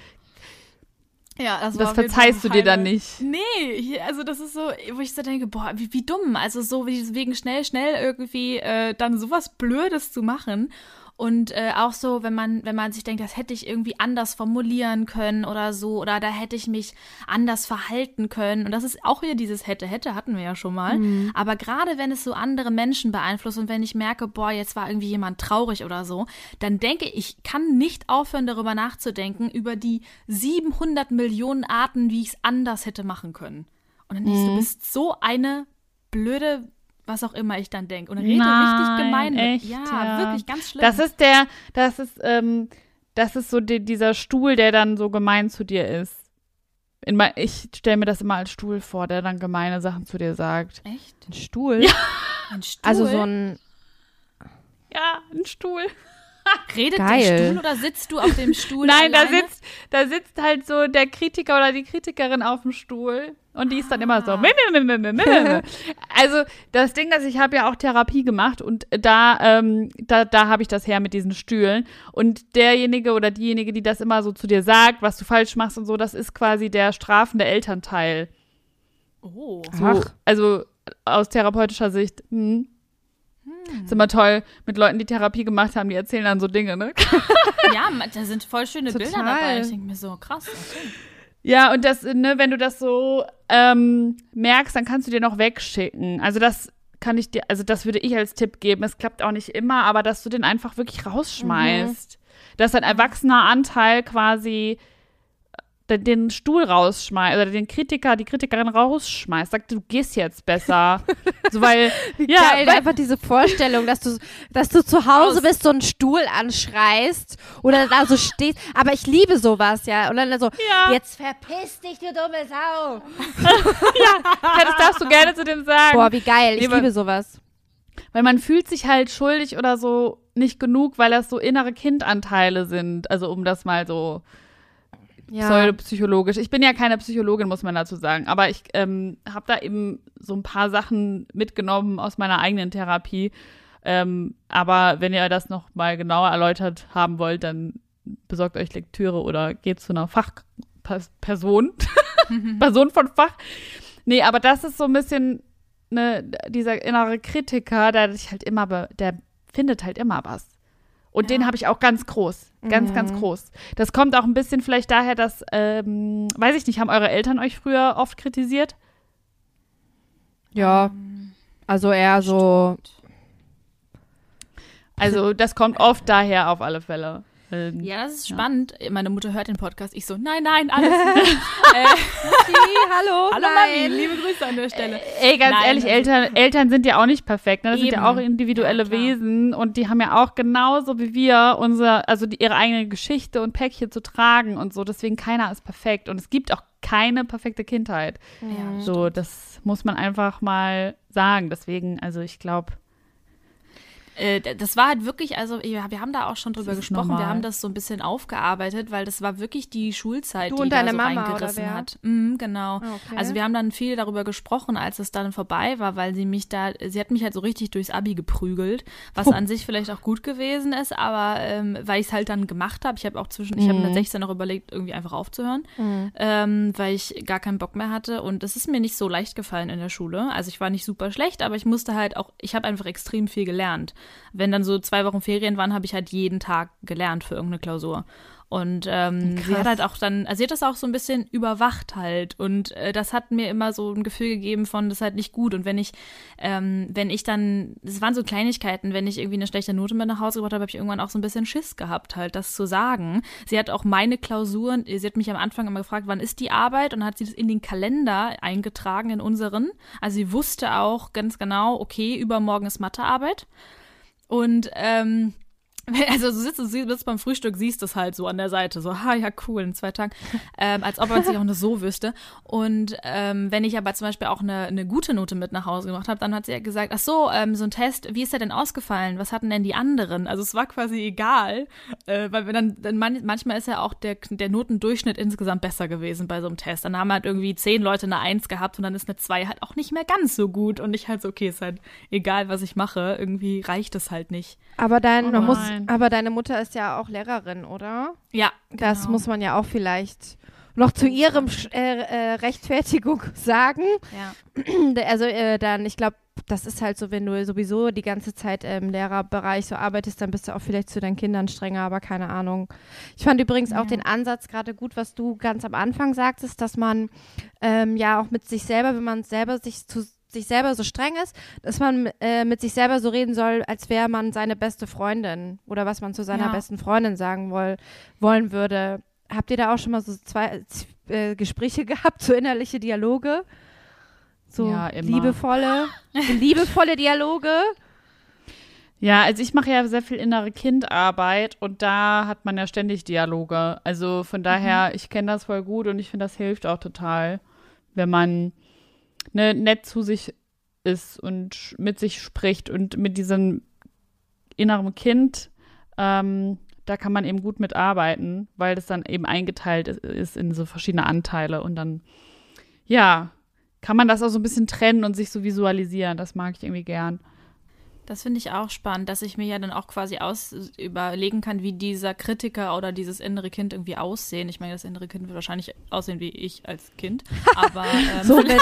D: Ja, das,
A: Das verzeihst du dir dann nicht.
D: Nee, also das ist so, wo ich so denke, boah, wie, wie dumm. Also so wegen schnell, schnell irgendwie äh, dann sowas Blödes zu machen. Und äh, auch so, wenn man, wenn man sich denkt, das hätte ich irgendwie anders formulieren können oder so, oder da hätte ich mich anders verhalten können. Und das ist auch wieder dieses hätte, hätte hatten wir ja schon mal. Aber gerade wenn es so andere Menschen beeinflusst und wenn ich merke, boah, jetzt war irgendwie jemand traurig oder so, dann denke ich, ich kann nicht aufhören, darüber nachzudenken, über die 700 Millionen Arten, wie ich es anders hätte machen können. Und dann denkst du, du bist so eine blöde, was auch immer ich dann denke. Und rede
A: Nein,
D: richtig gemein. mit-
A: echt,
D: ja,
A: ja.
D: wirklich ganz schlimm.
A: Das ist der, das ist, ähm, das ist so die, dieser Stuhl, der dann so gemein zu dir ist. In mein, ich stelle mir das immer als Stuhl vor, der dann gemeine Sachen zu dir sagt.
D: echt
C: Ein Stuhl.
D: ein Stuhl.
C: Also so ein.
A: Ja, ein Stuhl.
D: Redet
C: Geil.
D: der Stuhl oder sitzt du auf dem Stuhl?
A: Nein, da sitzt, da sitzt halt so der Kritiker oder die Kritikerin auf dem Stuhl. Und die ist dann immer so. Meh, meh, meh. Also das Ding, dass ich habe ja auch Therapie gemacht und da, ähm, da, da habe ich das her mit diesen Stühlen. Und derjenige oder diejenige, die das immer so zu dir sagt, was du falsch machst und so, das ist quasi der strafende Elternteil.
D: Oh.
A: So,
C: Ach.
A: Also aus therapeutischer Sicht. Hm. Ist immer toll mit Leuten, die Therapie gemacht haben, die erzählen dann so Dinge, ne?
D: Ja, da sind voll schöne Bilder
C: Total.
D: dabei. Ich denke mir so, krass. Okay.
A: Ja, und das, ne, wenn du das so ähm, merkst, dann kannst du dir noch wegschicken. Also das kann ich dir, also das würde ich als Tipp geben. Es klappt auch nicht immer, aber dass du den einfach wirklich rausschmeißt. Dass ein erwachsener Anteil quasi den Stuhl rausschmeißt oder den Kritiker, die Kritikerin rausschmeißt, sagt, du gehst jetzt besser. so, weil, ja,
C: Geil,
A: weil,
C: einfach diese Vorstellung, dass du, dass du zu Hause
D: Aus-
C: bist, so einen Stuhl anschreist oder da so stehst. Aber ich liebe sowas, ja. Und dann so,
A: Ja.
C: jetzt verpiss dich, du dumme Sau.
A: ja, das darfst du gerne zu dem sagen.
C: Boah, wie geil. Ich
A: Nee,
C: liebe sowas.
A: Weil man fühlt sich halt schuldig oder so nicht genug, weil das so innere Kindanteile sind. Also um das mal so
C: Ja.
A: pseudopsychologisch. Ich bin ja keine Psychologin, muss man dazu sagen. Aber ich ähm, habe da eben so ein paar Sachen mitgenommen aus meiner eigenen Therapie. Ähm, aber wenn ihr das noch mal genauer erläutert haben wollt, dann besorgt euch Lektüre oder geht zu einer Fachperson. Person von Fach. Nee, aber das ist so ein bisschen ne, dieser innere Kritiker, der sich halt immer, be der findet halt immer was. Und den habe ich auch ganz groß. Ganz, ganz groß. Das kommt auch ein bisschen vielleicht daher, dass, ähm, weiß ich nicht, haben eure Eltern euch früher oft kritisiert?
C: Ja. Also eher so.
A: Also, das kommt oft daher auf alle Fälle. Ähm,
D: Ja, das ist spannend. Meine Mutter hört den Podcast. Ich so, nein, nein, alles äh,
C: hallo.
D: hallo
C: nein.
D: Mami, liebe Grüße an der Stelle.
A: Ey, ganz
D: Nein,
A: ehrlich, Eltern, Eltern sind ja auch nicht perfekt. Ne? Das sind ja
D: Eben.
A: auch individuelle
D: Ja.
A: Wesen und die haben ja auch genauso wie wir unser, also die, ihre eigene Geschichte und Päckchen zu tragen und so. Deswegen keiner ist perfekt und es gibt auch keine perfekte Kindheit.
D: Ja,
A: So, das muss man einfach mal sagen. Deswegen, also ich glaube,
D: Äh, das war halt wirklich, also wir haben da auch schon drüber gesprochen,
A: normal.
D: wir haben das so ein bisschen aufgearbeitet, weil das war wirklich die Schulzeit,
C: Du
D: die
C: und
D: da so
C: Mama,
D: reingerissen hat. Mhm, genau.
C: Ah, okay.
D: Also wir haben dann viel darüber gesprochen, als es dann vorbei war, weil sie mich da, sie hat mich halt so richtig durchs Abi geprügelt, was an sich vielleicht auch gut gewesen ist, aber ähm, weil ich es halt dann gemacht habe, ich habe auch zwischen, ich habe
C: Mhm.
D: mit 16 noch überlegt, irgendwie einfach aufzuhören, ähm, weil ich gar keinen Bock mehr hatte und es ist mir nicht so leicht gefallen in der Schule. Also ich war nicht super schlecht, aber ich musste halt auch, ich habe einfach extrem viel gelernt. Wenn dann so zwei Wochen Ferien waren, habe ich halt jeden Tag gelernt für irgendeine Klausur. Und ähm, sie hat halt auch dann, also sie hat das auch so ein bisschen überwacht halt. Und äh, das hat mir immer so ein Gefühl gegeben von, das ist halt nicht gut. Und wenn ich, ähm, wenn ich dann, das waren so Kleinigkeiten, wenn ich irgendwie eine schlechte Note mit nach Hause gebracht habe, habe ich irgendwann auch so ein bisschen Schiss gehabt, halt das zu sagen. Sie hat auch meine Klausuren, sie hat mich am Anfang immer gefragt, wann ist die Arbeit? Und dann hat sie das in den Kalender eingetragen, in unseren. Also sie wusste auch ganz genau, okay, übermorgen ist Mathearbeit. Und ähm, also du sitzt, du sitzt beim Frühstück, siehst es halt so an der Seite, so, ha, ja, cool, in zwei Tagen. Ähm, als ob man sich auch nur so wüsste. Und ähm, wenn ich aber zum Beispiel auch eine, eine gute Note mit nach Hause gemacht habe, dann hat sie ja gesagt, ach so, ähm, so ein Test, wie ist der denn ausgefallen? Was hatten denn die anderen? Also es war quasi egal, äh, weil wir dann, dann man, manchmal ist ja auch der, der Notendurchschnitt insgesamt besser gewesen bei so einem Test. Dann haben halt irgendwie zehn Leute eine Eins gehabt und dann ist eine Zwei halt auch nicht mehr ganz so gut. Und ich halt so, okay, ist halt egal, was ich mache, irgendwie reicht es halt nicht.
C: Aber
A: Oh
C: man muss,
A: nein.
C: aber deine Mutter ist ja auch Lehrerin, oder?
D: Ja,
C: Das
D: genau.
C: muss man ja auch vielleicht noch zu ihrem äh, äh, Rechtfertigung sagen.
D: Ja.
C: Also äh, dann, ich glaube, das ist halt so, wenn du sowieso die ganze Zeit im Lehrerbereich so arbeitest, dann bist du auch vielleicht zu deinen Kindern strenger, aber keine Ahnung. Ich fand übrigens auch den Ansatz gerade gut, was du ganz am Anfang sagtest, dass man ähm, ja auch mit sich selber, wenn man selber sich zu sich selber so streng ist, dass man äh, mit sich selber so reden soll, als wäre man seine beste Freundin oder was man zu seiner
D: Ja.
C: besten Freundin sagen woll, wollen würde. Habt ihr da auch schon mal so zwei äh, Gespräche gehabt, so innerliche Dialoge? So
A: Ja,
C: liebevolle, so liebevolle Dialoge.
A: Ja, also ich mache ja sehr viel innere Kindarbeit und da hat man ja ständig Dialoge. Also von daher, ich kenne das voll gut und ich finde, das hilft auch total, wenn man ne, nett zu sich ist und mit sich spricht und mit diesem inneren Kind, ähm, da kann man eben gut mitarbeiten, weil das dann eben eingeteilt ist, ist in so verschiedene Anteile und dann, ja, kann man das auch so ein bisschen trennen und sich so visualisieren. Das mag ich irgendwie gern.
D: Das finde ich auch spannend, dass ich mir ja dann auch quasi aus überlegen kann, wie dieser Kritiker oder dieses innere Kind irgendwie aussehen. Ich meine, das innere Kind wird wahrscheinlich aussehen wie ich als Kind, aber ähm,
C: So mit,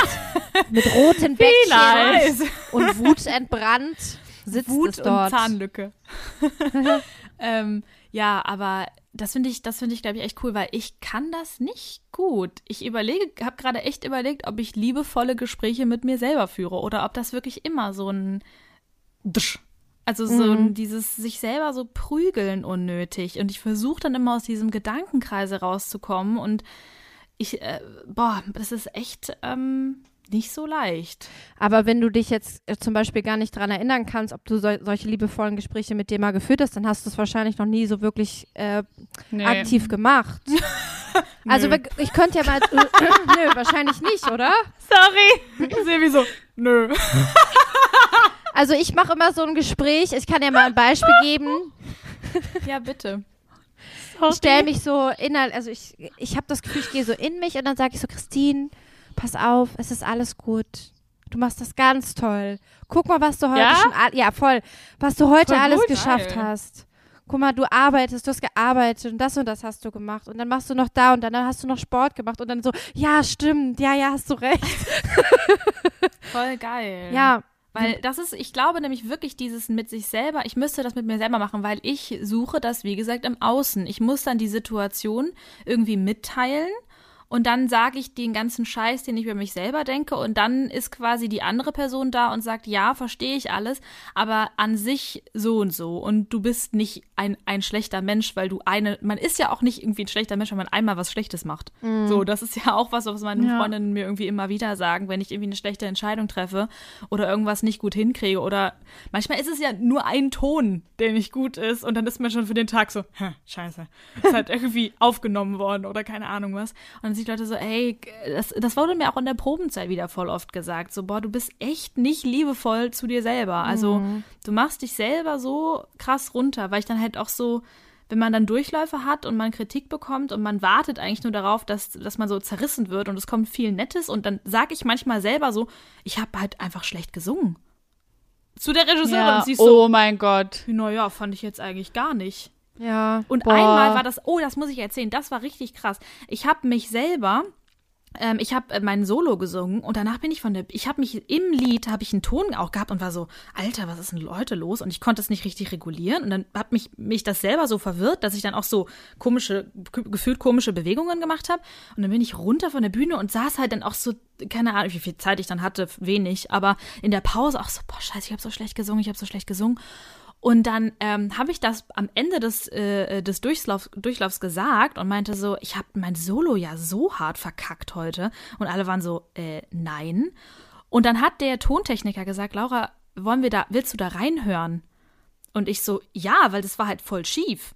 C: mit roten Bäckchen und Wut entbrannt sitzt
D: Wut
C: es
D: und
C: dort.
D: Zahnlücke. ähm, ja, aber das finde ich, das finde ich, glaube ich, echt cool, weil ich kann das nicht gut. Ich überlege, habe gerade echt überlegt, ob ich liebevolle Gespräche mit mir selber führe oder ob das wirklich immer so ein Dsch. Also so ein, dieses sich selber so prügeln unnötig. Und ich versuche dann immer aus diesem Gedankenkreise rauszukommen. Und ich, äh, boah, das ist echt ähm, nicht so leicht.
C: Aber wenn du dich jetzt äh, zum Beispiel gar nicht dran erinnern kannst, ob du sol solche liebevollen Gespräche mit dir mal geführt hast, dann hast du es wahrscheinlich noch nie so wirklich äh,
A: Nee.
C: aktiv gemacht. also
D: Nö.
C: ich könnte ja mal. nö, wahrscheinlich nicht, oder?
D: Sorry. Ich sehe wie so. Nö.
C: Also ich mache immer so ein Gespräch. Ich kann ja mal ein Beispiel geben.
D: Ja, bitte.
C: Ich stelle mich so innerlich, also ich, ich habe das Gefühl, ich gehe so in mich und dann sage ich so, Christine, pass auf, es ist alles gut. Du machst das ganz toll. Guck mal, was du heute
A: Ja?
C: schon, ja voll, was du heute
A: Voll
C: alles
A: gut.
C: geschafft
D: Geil.
C: hast. Guck mal, du arbeitest, du hast gearbeitet und das und das hast du gemacht und dann machst du noch da und dann hast du noch Sport gemacht und dann so, ja, stimmt, ja, ja, hast du recht.
D: Voll geil.
C: Ja,
D: Weil das ist, ich glaube nämlich wirklich dieses mit sich selber, ich müsste das mit mir selber machen, weil ich suche das, wie gesagt, im Außen. Ich muss dann die Situation irgendwie mitteilen und dann sage ich den ganzen Scheiß, den ich über mich selber denke und dann ist quasi die andere Person da und sagt, ja, verstehe ich alles, aber an sich so und so und du bist nicht ein, ein schlechter Mensch, weil du eine, man ist ja auch nicht irgendwie ein schlechter Mensch, wenn man einmal was Schlechtes macht. So, das ist ja auch was, was meine
A: Ja.
D: Freundinnen mir irgendwie immer wieder sagen, wenn ich irgendwie eine schlechte Entscheidung treffe oder irgendwas nicht gut hinkriege oder manchmal ist es ja nur ein Ton, der nicht gut ist und dann ist man schon für den Tag so, "Hä, scheiße, ist halt irgendwie aufgenommen worden oder keine Ahnung was. Und dann sich Leute so, ey, das, das wurde mir auch in der Probenzeit wieder voll oft gesagt. So, boah, du bist echt nicht liebevoll zu dir selber. Also,
C: Mhm.
D: du machst dich selber so krass runter, weil ich dann halt auch so, wenn man dann Durchläufe hat und man Kritik bekommt und man wartet eigentlich nur darauf, dass, dass man so zerrissen wird und es kommt viel Nettes und dann sage ich manchmal selber so, ich habe halt einfach schlecht gesungen. Zu der Regisseurin
A: Ja,
D: und sie ist so,
A: oh mein Gott.
D: naja, fand ich jetzt eigentlich gar nicht.
C: Ja.
D: Und
A: Boah.
D: einmal war das, oh, das muss ich erzählen, das war richtig krass. Ich habe mich selber, ähm, ich habe äh, mein Solo gesungen und danach bin ich von der, ich habe mich im Lied, habe ich einen Ton auch gehabt und war so, Alter, was ist denn heute los? Und ich konnte es nicht richtig regulieren und dann hat mich, mich das selber so verwirrt, dass ich dann auch so komische, ge- gefühlt komische Bewegungen gemacht habe. Und dann bin ich runter von der Bühne und saß halt dann auch so, keine Ahnung, wie viel Zeit ich dann hatte, wenig, aber in der Pause auch so, boah, scheiße, ich habe so schlecht gesungen, ich habe so schlecht gesungen. Und dann ähm, habe ich das am Ende des, äh, des Durchlauf, Durchlaufs gesagt und meinte so, ich habe mein Solo ja so hart verkackt heute. Und alle waren so, äh, nein. Und dann hat der Tontechniker gesagt, Laura, wollen wir da, willst du da reinhören? Und ich so, ja, weil das war halt voll schief.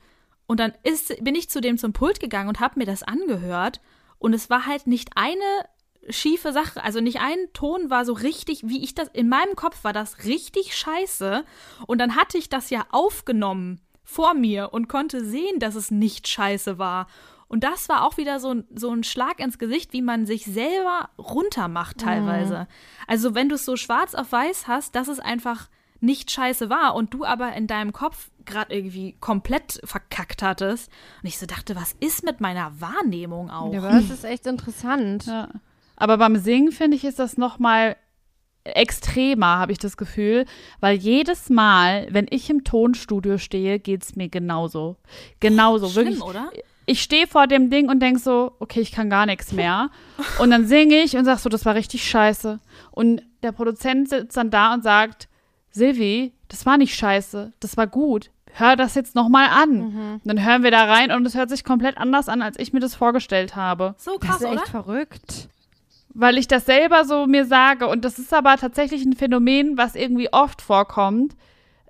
D: Und dann ist, bin ich zu dem zum Pult gegangen und habe mir das angehört. Und es war halt nicht eine schiefe Sache. Also nicht ein Ton war so richtig, wie ich das, in meinem Kopf war das richtig scheiße. Und dann hatte ich das ja aufgenommen vor mir und konnte sehen, dass es nicht scheiße war. Und das war auch wieder so, ein- so ein Schlag ins Gesicht, wie man sich selber runtermacht teilweise. Also wenn du es so schwarz auf weiß hast, dass es einfach nicht scheiße war und du aber in deinem Kopf gerade irgendwie komplett verkackt hattest. Und ich so dachte, was ist mit meiner Wahrnehmung auch?
C: Ja, aber das ist echt interessant.
A: Ja. Aber beim Singen, finde ich, ist das noch mal extremer, habe ich das Gefühl, weil jedes Mal, wenn ich im Tonstudio stehe, geht es mir genauso. Genauso,
D: Schlimm,
A: wirklich.
D: oder?
A: Ich stehe vor dem Ding und denk so, okay, ich kann gar nichts mehr. Und dann singe ich und sag so, das war richtig scheiße. Und der Produzent sitzt dann da und sagt, Silvi, das war nicht scheiße, das war gut. Hör das jetzt noch mal an. Und dann hören wir da rein und es hört sich komplett anders an, als ich mir das vorgestellt habe
D: So
C: Das
D: krass,
C: ist echt
D: oder?
C: verrückt.
A: Weil ich das selber so mir sage. Und das ist aber tatsächlich ein Phänomen, was irgendwie oft vorkommt.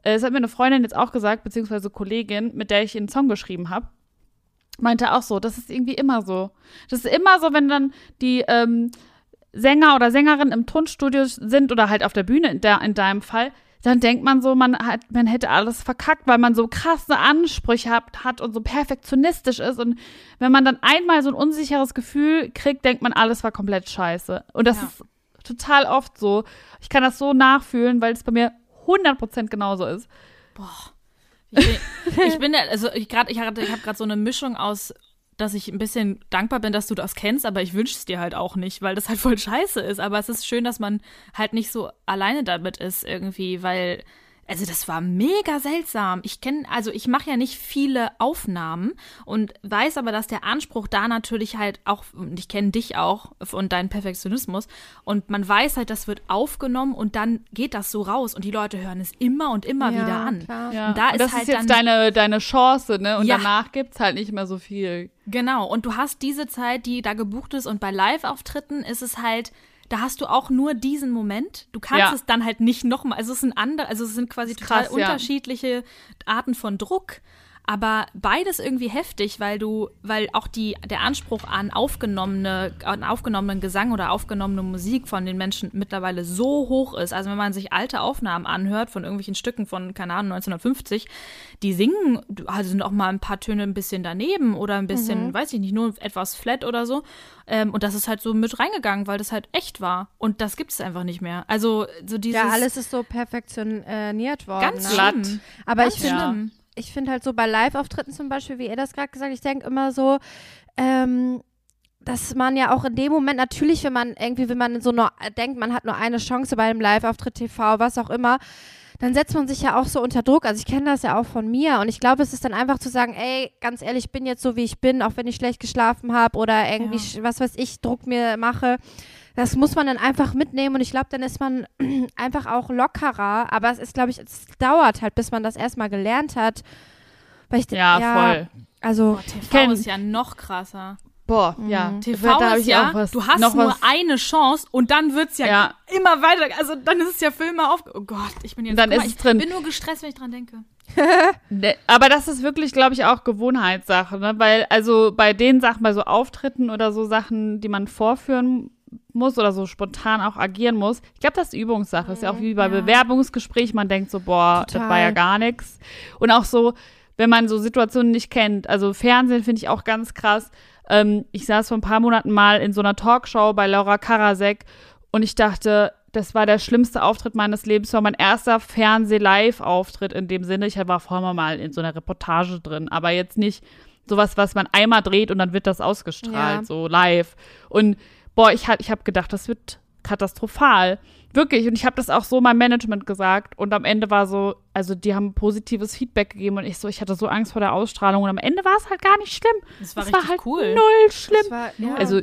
A: Äh, Das hat mir eine Freundin jetzt auch gesagt, beziehungsweise Kollegin, mit der ich einen Song geschrieben habe. Meinte auch so, das ist irgendwie immer so. Das ist immer so, wenn dann die ähm, Sänger oder Sängerinnen im Tonstudio sind oder halt auf der Bühne in, der, in deinem Fall, dann denkt man so, man, hat, man hätte alles verkackt, weil man so krasse Ansprüche hat, hat und so perfektionistisch ist. Und wenn man dann einmal so ein unsicheres Gefühl kriegt, denkt man, alles war komplett scheiße. Und das
D: Ja.
A: ist total oft so. Ich kann das so nachfühlen, weil es bei mir 100% genauso ist.
D: Ich bin, ich bin also ich gerade, ich, hatte- ich habe gerade so eine Mischung aus, dass ich ein bisschen dankbar bin, dass du das kennst, aber ich wünsche es dir halt auch nicht, weil das halt voll scheiße ist. Aber es ist schön, dass man halt nicht so alleine damit ist irgendwie, weil also das war mega seltsam. Ich kenne, also ich mache ja nicht viele Aufnahmen und weiß aber, dass der Anspruch da natürlich halt auch, und ich kenne dich auch und deinen Perfektionismus und man weiß halt, das wird aufgenommen und dann geht das so raus und die Leute hören es immer und immer
C: Ja,
D: wieder an.
C: klar.
A: Ja.
D: Und da
A: und
D: ist
A: das
D: halt
A: ist jetzt
D: dann
A: deine, deine Chance, ne? Und
D: Ja.
A: danach gibt's halt nicht mehr so viel.
D: Genau, und du hast diese Zeit, die da gebucht ist und bei Live-Auftritten ist es halt, da hast du auch nur diesen Moment. Du kannst
A: Ja.
D: es dann halt nicht nochmal, also es sind andere, also es sind quasi total
A: krass, ja.
D: unterschiedliche Arten von Druck. Aber beides irgendwie heftig, weil du, weil auch die, der Anspruch an aufgenommene, an aufgenommenen Gesang oder aufgenommene Musik von den Menschen mittlerweile so hoch ist. Also wenn man sich alte Aufnahmen anhört von irgendwelchen Stücken von, keine Ahnung, 1950, die singen, also sind auch mal ein paar Töne ein bisschen daneben oder ein bisschen, weiß ich nicht, nur etwas flat oder so. Ähm, und das ist halt so mit reingegangen, weil das halt echt war. Und das gibt es einfach nicht mehr. Also so dieses
C: Ja, alles ist so perfektioniert worden.
D: ganz
C: ne?
A: glatt.
C: Aber
D: Ganz
C: ich finde. Ich finde halt so bei Live-Auftritten zum Beispiel, wie ihr das gerade gesagt, ich denke immer so, ähm, dass man ja auch in dem Moment natürlich, wenn man irgendwie, wenn man so nur denkt, man hat nur eine Chance bei einem Live-Auftritt TV, was auch immer, dann setzt man sich ja auch so unter Druck. Also ich kenne das ja auch von mir und ich glaube, es ist dann einfach zu sagen, ey, ganz ehrlich, ich bin jetzt so, wie ich bin, auch wenn ich schlecht geschlafen habe oder irgendwie,
D: Ja.
C: was weiß ich, Druck mir mache. Das muss man dann einfach mitnehmen und ich glaube, dann ist man einfach auch lockerer. Aber es ist, glaube ich, es dauert halt, bis man das erstmal gelernt hat. Weil ich,
A: Ja, voll.
C: Also,
D: Boah, TV
A: kenn-
D: ist ja noch krasser.
A: Boah, ja.
D: TV
A: da
D: ist
A: ich
D: ja,
A: auch was,
D: du hast
A: noch
D: nur
A: was.
D: eine Chance und dann wird's ja,
A: Ja.
D: immer weiter. Also dann ist es ja für immer auf. Oh Gott, ich bin jetzt
A: Dann ist
D: mal,
A: es
D: ich
A: drin.
D: bin nur gestresst, wenn ich dran denke.
A: Ne, Aber das ist wirklich, glaube ich, auch Gewohnheitssache, ne? Weil, also bei den Sachen, bei so Auftritten oder so Sachen, die man vorführen muss oder so spontan auch agieren muss, ich glaube, das ist Übungssache. ist ja auch wie bei
D: Ja.
A: Bewerbungsgespräch, man denkt so, boah, das
C: Total.
A: war ja gar nichts. Und auch so, wenn man so Situationen nicht kennt. Also Fernsehen finde ich auch ganz krass. Ähm, ich saß vor ein paar Monaten mal in so einer Talkshow bei Laura Karasek und ich dachte, das war der schlimmste Auftritt meines Lebens. Das war mein erster Fernseh-Live-Auftritt in dem Sinne. Ich war vorher mal in so einer Reportage drin, aber jetzt nicht sowas, was man einmal dreht und dann wird das ausgestrahlt,
C: Ja.
A: so live. Und boah, ich, ha- ich habe gedacht, das wird katastrophal. Wirklich. Und ich habe das auch so meinem Management gesagt. Und am Ende war so, also die haben positives Feedback gegeben und ich so, ich hatte so Angst vor der Ausstrahlung. Und am Ende war es halt gar nicht schlimm.
D: Das war
A: es
D: richtig
A: war halt
D: cool.
A: null schlimm.
C: Das war, ja.
A: Also,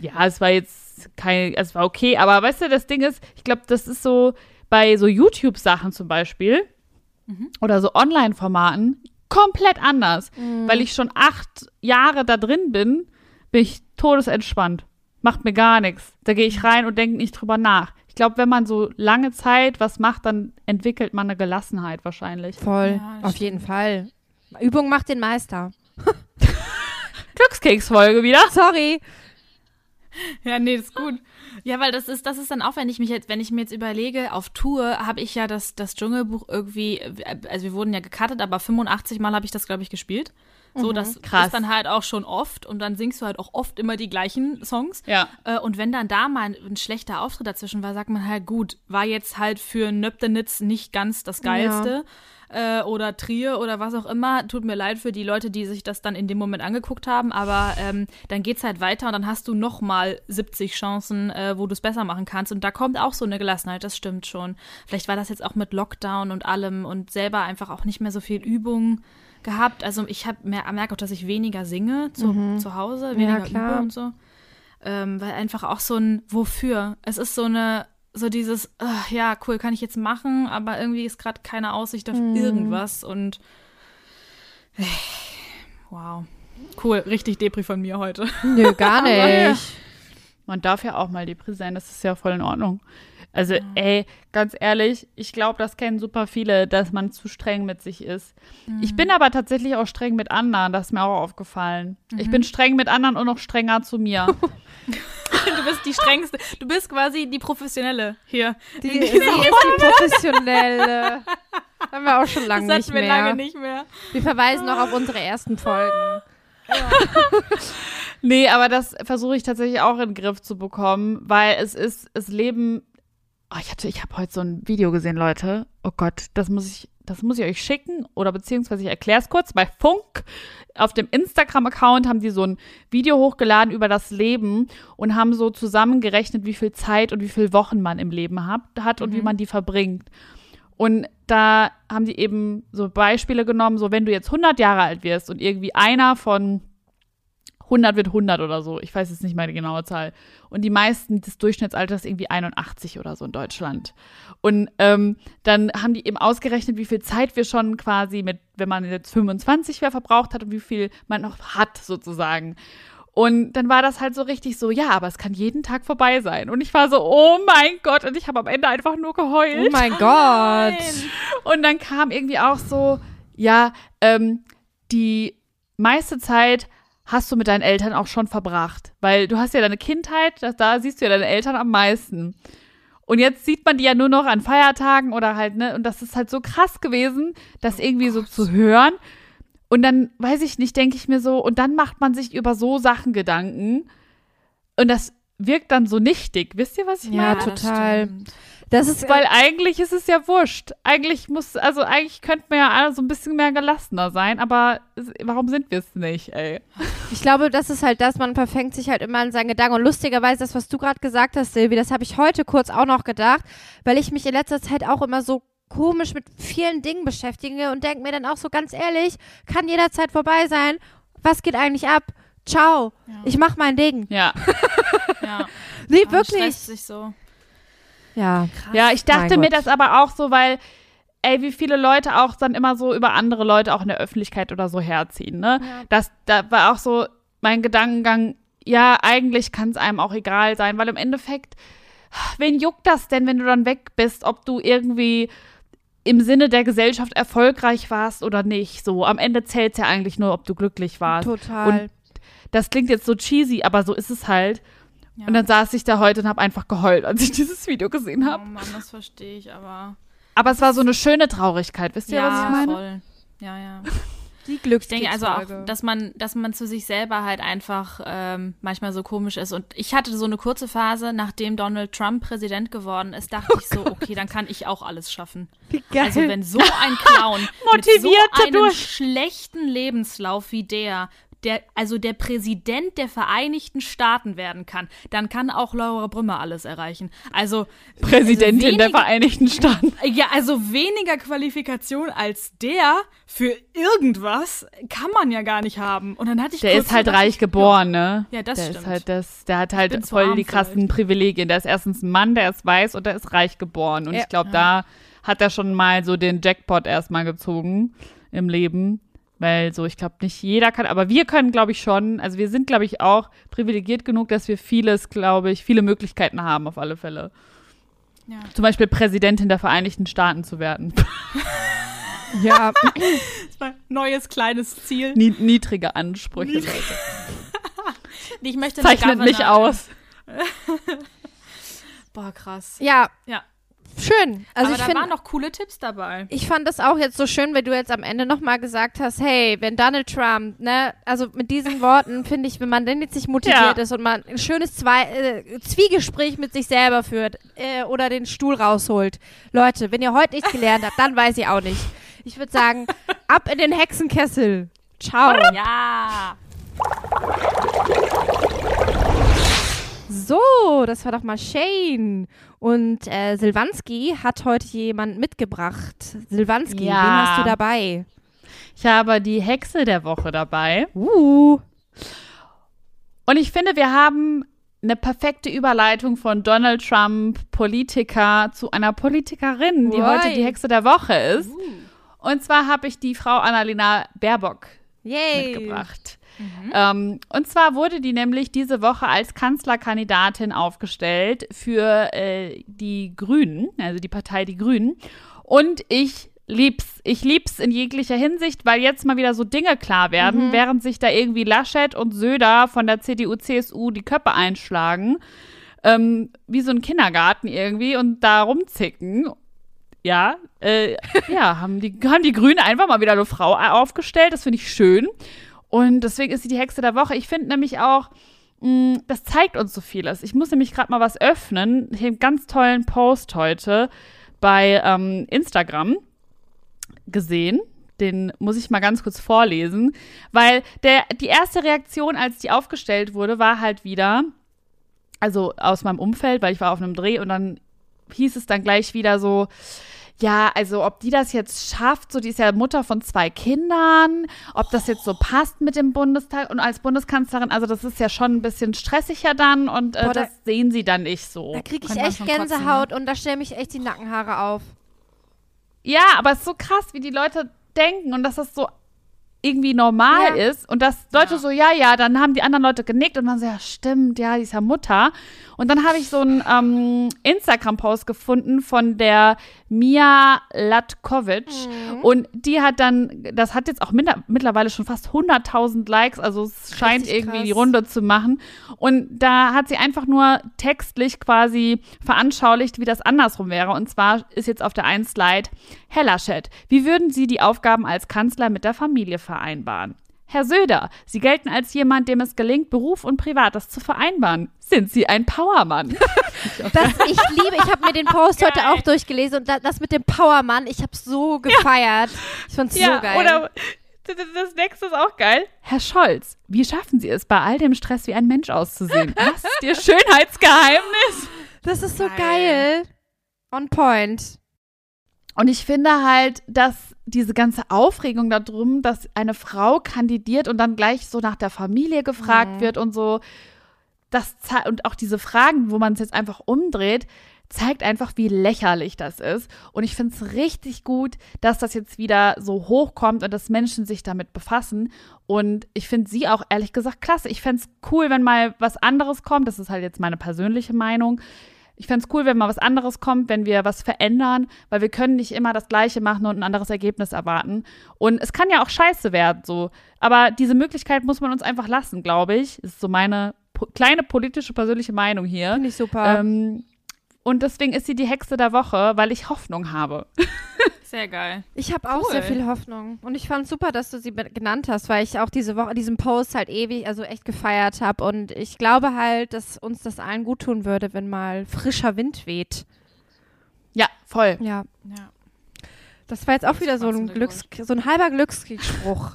A: ja, es war jetzt kein, es war okay, aber weißt du, das Ding ist, ich glaube, das ist so bei so YouTube-Sachen zum Beispiel oder so Online-Formaten komplett anders, weil ich schon acht Jahre da drin bin, bin ich todesentspannt. Macht mir gar nichts. Da gehe ich rein und denke nicht drüber nach. Ich glaube, wenn man so lange Zeit was macht, dann entwickelt man eine Gelassenheit wahrscheinlich.
C: voll.
D: Ja,
C: Auf jeden Fall. Übung macht den Meister.
A: Glückskeksfolge wieder.
C: Sorry.
D: Ja, nee, das ist gut. Ja, weil das ist, das ist dann auch, wenn ich mich jetzt, wenn ich mir jetzt überlege, auf Tour habe ich ja das, das Dschungelbuch irgendwie, also wir wurden ja gecuttet, aber 85 Mal habe ich das, glaube ich, gespielt. So, das
A: Krass.
D: ist dann halt auch schon oft und dann singst du halt auch oft immer die gleichen Songs.
A: Ja.
D: Äh, Und wenn dann da mal ein, ein schlechter Auftritt dazwischen war, sagt man halt, gut, war jetzt halt für Nöptenitz nicht ganz das Geilste. Äh, oder Trier oder was auch immer. Tut mir leid für die Leute, die sich das dann in dem Moment angeguckt haben, aber ähm, dann geht's halt weiter und dann hast du noch mal 70 Chancen, äh, wo du es besser machen kannst. Und da kommt auch so eine Gelassenheit, das stimmt schon. Vielleicht war das jetzt auch mit Lockdown und allem und selber einfach auch nicht mehr so viel Übung gehabt. Also ich habe merke auch, dass ich weniger singe zu, zu Hause, weniger
C: klar.
D: übe und so. Ähm, weil einfach auch so ein Wofür. Es ist so eine, so dieses, äh, ja, cool, kann ich jetzt machen, aber irgendwie ist gerade keine Aussicht auf irgendwas und äh, wow. Cool, richtig Depri von mir heute.
C: Nö, gar
A: ja.
C: nicht.
A: Man darf ja auch mal Depri sein, das ist ja voll in Ordnung. Also, ey, ganz ehrlich, ich glaube, das kennen super viele, dass man zu streng mit sich ist. Ich bin aber tatsächlich auch streng mit anderen, das ist mir auch aufgefallen. Ich bin streng mit anderen und noch strenger zu mir.
D: Du bist die strengste, du bist quasi die Professionelle hier.
C: Die, sie ist die professionelle. Haben wir auch schon lange
D: das
C: nicht mehr.
D: lange nicht mehr.
C: Wir verweisen noch auf unsere ersten Folgen.
A: nee, aber das versuche ich tatsächlich auch in den Griff zu bekommen, weil es ist, es leben. Oh, ich hatte, ich habe heute so ein Video gesehen, Leute. Oh Gott, das muss ich, das muss ich euch schicken oder beziehungsweise ich erkläre es kurz. Bei Funk auf dem Instagram-Account haben die so ein Video hochgeladen über das Leben und haben so zusammengerechnet, wie viel Zeit und wie viele Wochen man im Leben hat, hat und wie man die verbringt. Und da haben die eben so Beispiele genommen, so wenn du jetzt 100 Jahre alt wirst und irgendwie einer von 100 wird 100 oder so. Ich weiß jetzt nicht mal die genaue Zahl. Und die meisten des Durchschnittsalters irgendwie 81 oder so in Deutschland. Und ähm, dann haben die eben ausgerechnet, wie viel Zeit wir schon quasi mit, wenn man jetzt 25 wäre, verbraucht hat und wie viel man noch hat sozusagen. Und dann war das halt so richtig so, ja, aber es kann jeden Tag vorbei sein. Und ich war so, oh mein Gott. Und ich habe am Ende einfach nur geheult.
C: Oh mein Gott.
A: Und dann kam irgendwie auch so, ja, ähm, die meiste Zeit hast du mit deinen Eltern auch schon verbracht. Weil du hast ja deine Kindheit, das, da siehst du ja deine Eltern am meisten. Und jetzt sieht man die ja nur noch an Feiertagen oder halt, ne? Und das ist halt so krass gewesen, das irgendwie so zu hören. Und dann, weiß ich nicht, denke ich mir so, und dann macht man sich über so Sachen Gedanken. Und das wirkt dann so nichtig. Wisst ihr, was ich
C: Ja,
A: meine?
C: total. Das ist,
A: Weil eigentlich ist es ja wurscht. Eigentlich muss, also eigentlich könnten wir ja alle so ein bisschen mehr gelassener sein, aber warum sind wir es nicht, ey?
C: ich glaube, das ist halt das, man verfängt sich halt immer an seinen Gedanken. Und lustigerweise, das, was du gerade gesagt hast, Silvi, das habe ich heute kurz auch noch gedacht, weil ich mich in letzter Zeit auch immer so komisch mit vielen Dingen beschäftige und denke mir dann auch so ganz ehrlich, kann jederzeit vorbei sein. Was geht eigentlich ab? Ciao. Ich mach mein Ding.
A: Ja.
D: Ja,
C: Nee, wirklich.
D: so.
C: Ja.
A: Ja, ich dachte mir
C: Gott.
A: das aber auch so, weil, ey, wie viele Leute auch dann immer so über andere Leute auch in der Öffentlichkeit oder so herziehen, ne? Das, da war auch so, mein Gedankengang, ja, eigentlich kann es einem auch egal sein, weil im Endeffekt, wen juckt das denn, wenn du dann weg bist, ob du irgendwie im Sinne der Gesellschaft erfolgreich warst oder nicht. So, am Ende zählt es ja eigentlich nur, ob du glücklich warst.
C: Total.
A: Und das klingt jetzt so cheesy, aber so ist es halt.
D: Ja.
A: Und dann saß ich da heute und habe einfach geheult, als ich dieses Video gesehen
D: oh
A: habe.
D: Mann, das verstehe ich, aber.
A: Aber es war so eine schöne Traurigkeit. Wisst ihr,
D: ja,
A: was ich meine?
D: voll. Ja, ja.
C: Die
D: Ich
C: Glückskids
D: denke also auch, dass man, dass man zu sich selber halt einfach ähm, manchmal so komisch ist. Und ich hatte so eine kurze Phase, nachdem Donald Trump Präsident geworden ist, dachte ich so, okay, dann kann ich auch alles schaffen.
C: Wie geil.
D: Also wenn so ein Clown mit so einem
A: durch-
D: schlechten Lebenslauf wie der, der, also der Präsident der Vereinigten Staaten werden kann, dann kann auch Laura Brümmer alles erreichen. Also
A: Präsidentin
D: also
A: der
D: weniger-
A: Vereinigten Staaten.
D: ja, also weniger Qualifikation als der für irgendwas kann man ja gar nicht haben. Und dann hatte ich
A: Der ist halt reich geboren, ne?
D: Ja, das
A: der
D: stimmt.
A: Ist halt das, der hat halt voll die krassen Privilegien. Der ist erstens ein Mann, der ist weiß und der ist reich geboren. Und
C: Ja.
A: ich glaube, da hat er schon mal so den Jackpot erstmal gezogen im Leben. Weil so, ich glaube, nicht jeder kann, aber wir können, glaube ich, schon, also wir sind, glaube ich, auch privilegiert genug, dass wir vieles, glaube ich, viele Möglichkeiten haben, auf alle Fälle.
D: Ja.
A: Zum Beispiel Präsidentin der Vereinigten Staaten zu werden.
C: ja,
D: Das war ein neues kleines Ziel.
A: Nie, niedrige Ansprüche, Leute.
D: Ich möchte
A: Zeichnet mich aus.
D: Boah, krass.
C: ja,
D: Ja.
C: Schön. Also
D: Aber
C: ich
D: da
C: finde,
D: waren noch coole Tipps dabei.
C: ich fand das auch jetzt so schön, wenn du jetzt am Ende nochmal gesagt hast, hey, wenn Donald Trump, ne, also mit diesen Worten finde ich, wenn man denn jetzt nicht motiviert
A: Ja.
C: ist und man ein schönes Zwei äh, Zwiegespräch mit sich selber führt äh, oder den Stuhl rausholt. Leute, wenn ihr heute nichts gelernt habt, dann weiß ich auch nicht. Ich würde sagen, ab in den Hexenkessel. Ciao.
D: Ja.
C: So, das war doch mal Shane. Und äh, Silvanski hat heute jemand mitgebracht. Silvanski,
A: Ja.
C: wen hast du dabei?
A: Ich habe die Hexe der Woche dabei.
C: Uh.
A: Und ich finde, wir haben eine perfekte Überleitung von Donald Trump, Politiker, zu einer Politikerin, die heute die Hexe der Woche ist. Und zwar habe ich die Frau Annalena Baerbock
C: Yay.
A: mitgebracht. Ähm, und zwar wurde die nämlich diese Woche als Kanzlerkandidatin aufgestellt für äh, die Grünen, also die Partei Die Grünen. Und ich lieb's. Ich lieb's in jeglicher Hinsicht, weil jetzt mal wieder so Dinge klar werden, während sich da irgendwie Laschet und Söder von der CDU, CSU die Köpfe einschlagen. Ähm, wie so ein Kindergarten irgendwie und da rumzicken. Ja, äh, ja, haben die, haben die Grünen einfach mal wieder eine Frau aufgestellt. Das finde ich schön. Und deswegen ist sie die Hexe der Woche. Ich finde nämlich auch, mh, das zeigt uns so vieles. Ich muss nämlich gerade mal was öffnen. Ich habe einen ganz tollen Post heute bei ähm, Instagram gesehen. Den muss ich mal ganz kurz vorlesen, weil der, die erste Reaktion, als die aufgestellt wurde, war halt wieder, also aus meinem Umfeld, weil ich war auf einem Dreh und dann hieß es dann gleich wieder so, ja, also ob die das jetzt schafft, so die ist ja Mutter von zwei Kindern, ob das jetzt so passt mit dem Bundestag und als Bundeskanzlerin, also das ist ja schon ein bisschen stressiger dann und äh,
C: Boah, da-
A: das sehen sie dann nicht so.
C: Da kriege ich
D: Könnte man
C: echt
D: schon kotzen,
C: Gänsehaut und da stellen mich echt die Nackenhaare auf.
A: Ja, aber es ist so krass, wie die Leute denken und dass das so irgendwie normal
C: Ja.
A: ist und dass Leute
D: Ja.
A: so, ja, ja, dann haben die anderen Leute genickt und dann so, ja, stimmt, ja, die ist ja Mutter. Und dann habe ich so einen ähm, Instagram-Post gefunden von der Mia Latkovic und die hat dann, das hat jetzt auch minder, mittlerweile schon fast 100.000 Likes, also es scheint
C: Richtig
A: irgendwie
C: krass.
A: die Runde zu machen. Und da hat sie einfach nur textlich quasi veranschaulicht, wie das andersrum wäre. Und zwar ist jetzt auf der einen Slide, Herr Laschet, wie würden Sie die Aufgaben als Kanzler mit der Familie vereinbaren? Herr Söder, Sie gelten als jemand, dem es gelingt, Beruf und Privates zu vereinbaren. Sind Sie ein Powermann?
C: Das, ich liebe, ich habe mir den Post heute auch durchgelesen und da, das mit dem Powermann, ich habe so gefeiert. Ich fand's so geil.
A: Oder das nächste ist auch geil. Herr Scholz, wie schaffen Sie es, bei all dem Stress wie ein Mensch auszusehen? Was ist Ihr Schönheitsgeheimnis?
C: das ist so geil.
D: Geil.
C: On point.
A: Und ich finde halt, dass diese ganze Aufregung darum, dass eine Frau kandidiert und dann gleich so nach der Familie gefragt
C: Mhm.
A: wird und so, das und auch diese Fragen, wo man es jetzt einfach umdreht, zeigt einfach, wie lächerlich das ist. Und ich finde es richtig gut, dass das jetzt wieder so hochkommt und dass Menschen sich damit befassen. Und ich finde sie auch ehrlich gesagt klasse. Ich fände es cool, wenn mal was anderes kommt. Das ist halt jetzt meine persönliche Meinung. Ich fände es cool, wenn mal was anderes kommt, wenn wir was verändern, weil wir können nicht immer das Gleiche machen und ein anderes Ergebnis erwarten. Und es kann ja auch scheiße werden, so. Aber diese Möglichkeit muss man uns einfach lassen, glaube ich. Das ist so meine po kleine politische, persönliche Meinung hier.
C: Finde ich super.
A: Ähm, und deswegen ist sie die Hexe der Woche, weil ich Hoffnung habe.
D: Sehr geil.
C: Ich habe auch
D: Cool.
C: sehr viel Hoffnung. Und ich fand super, dass du sie genannt hast, weil ich auch diese Woche, diesen Post halt ewig, also echt gefeiert habe. Und ich glaube halt, dass uns das allen gut tun würde, wenn mal frischer Wind weht.
A: Ja, voll.
C: Ja.
D: Ja.
C: Das war jetzt auch wieder so ein Glücks so ein halber Glückskriegsspruch.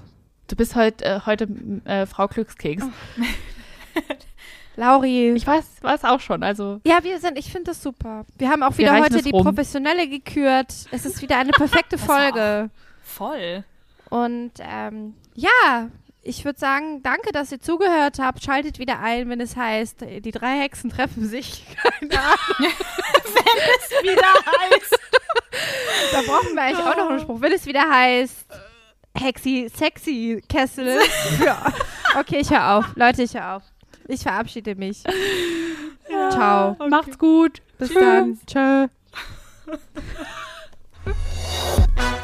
A: Du bist heute, äh, heute äh, Frau Glückskeks.
C: Lauri.
A: Ich weiß, weiß auch schon. Also,
C: ja, wir sind, ich finde das super. Wir haben auch
A: Wir
C: wieder heute
A: es
C: die
A: rum.
C: Professionelle gekürt. Es ist wieder eine perfekte
D: war
C: Folge.
D: Voll.
C: Und ähm, ja, ich würde sagen, danke, dass ihr zugehört habt. Schaltet wieder ein, wenn es heißt, die drei Hexen treffen sich. Keine Ahnung.
D: Wieder heiß.
C: Da brauchen wir eigentlich auch noch einen Spruch. Wenn es wieder heißt, Hexi, sexy Kessel. Ja. Okay, ich höre auf. Leute, ich höre auf. Ich verabschiede mich. Ja, Ciao. Okay.
A: Macht's gut.
C: Bis Tschüss. dann. Tschö.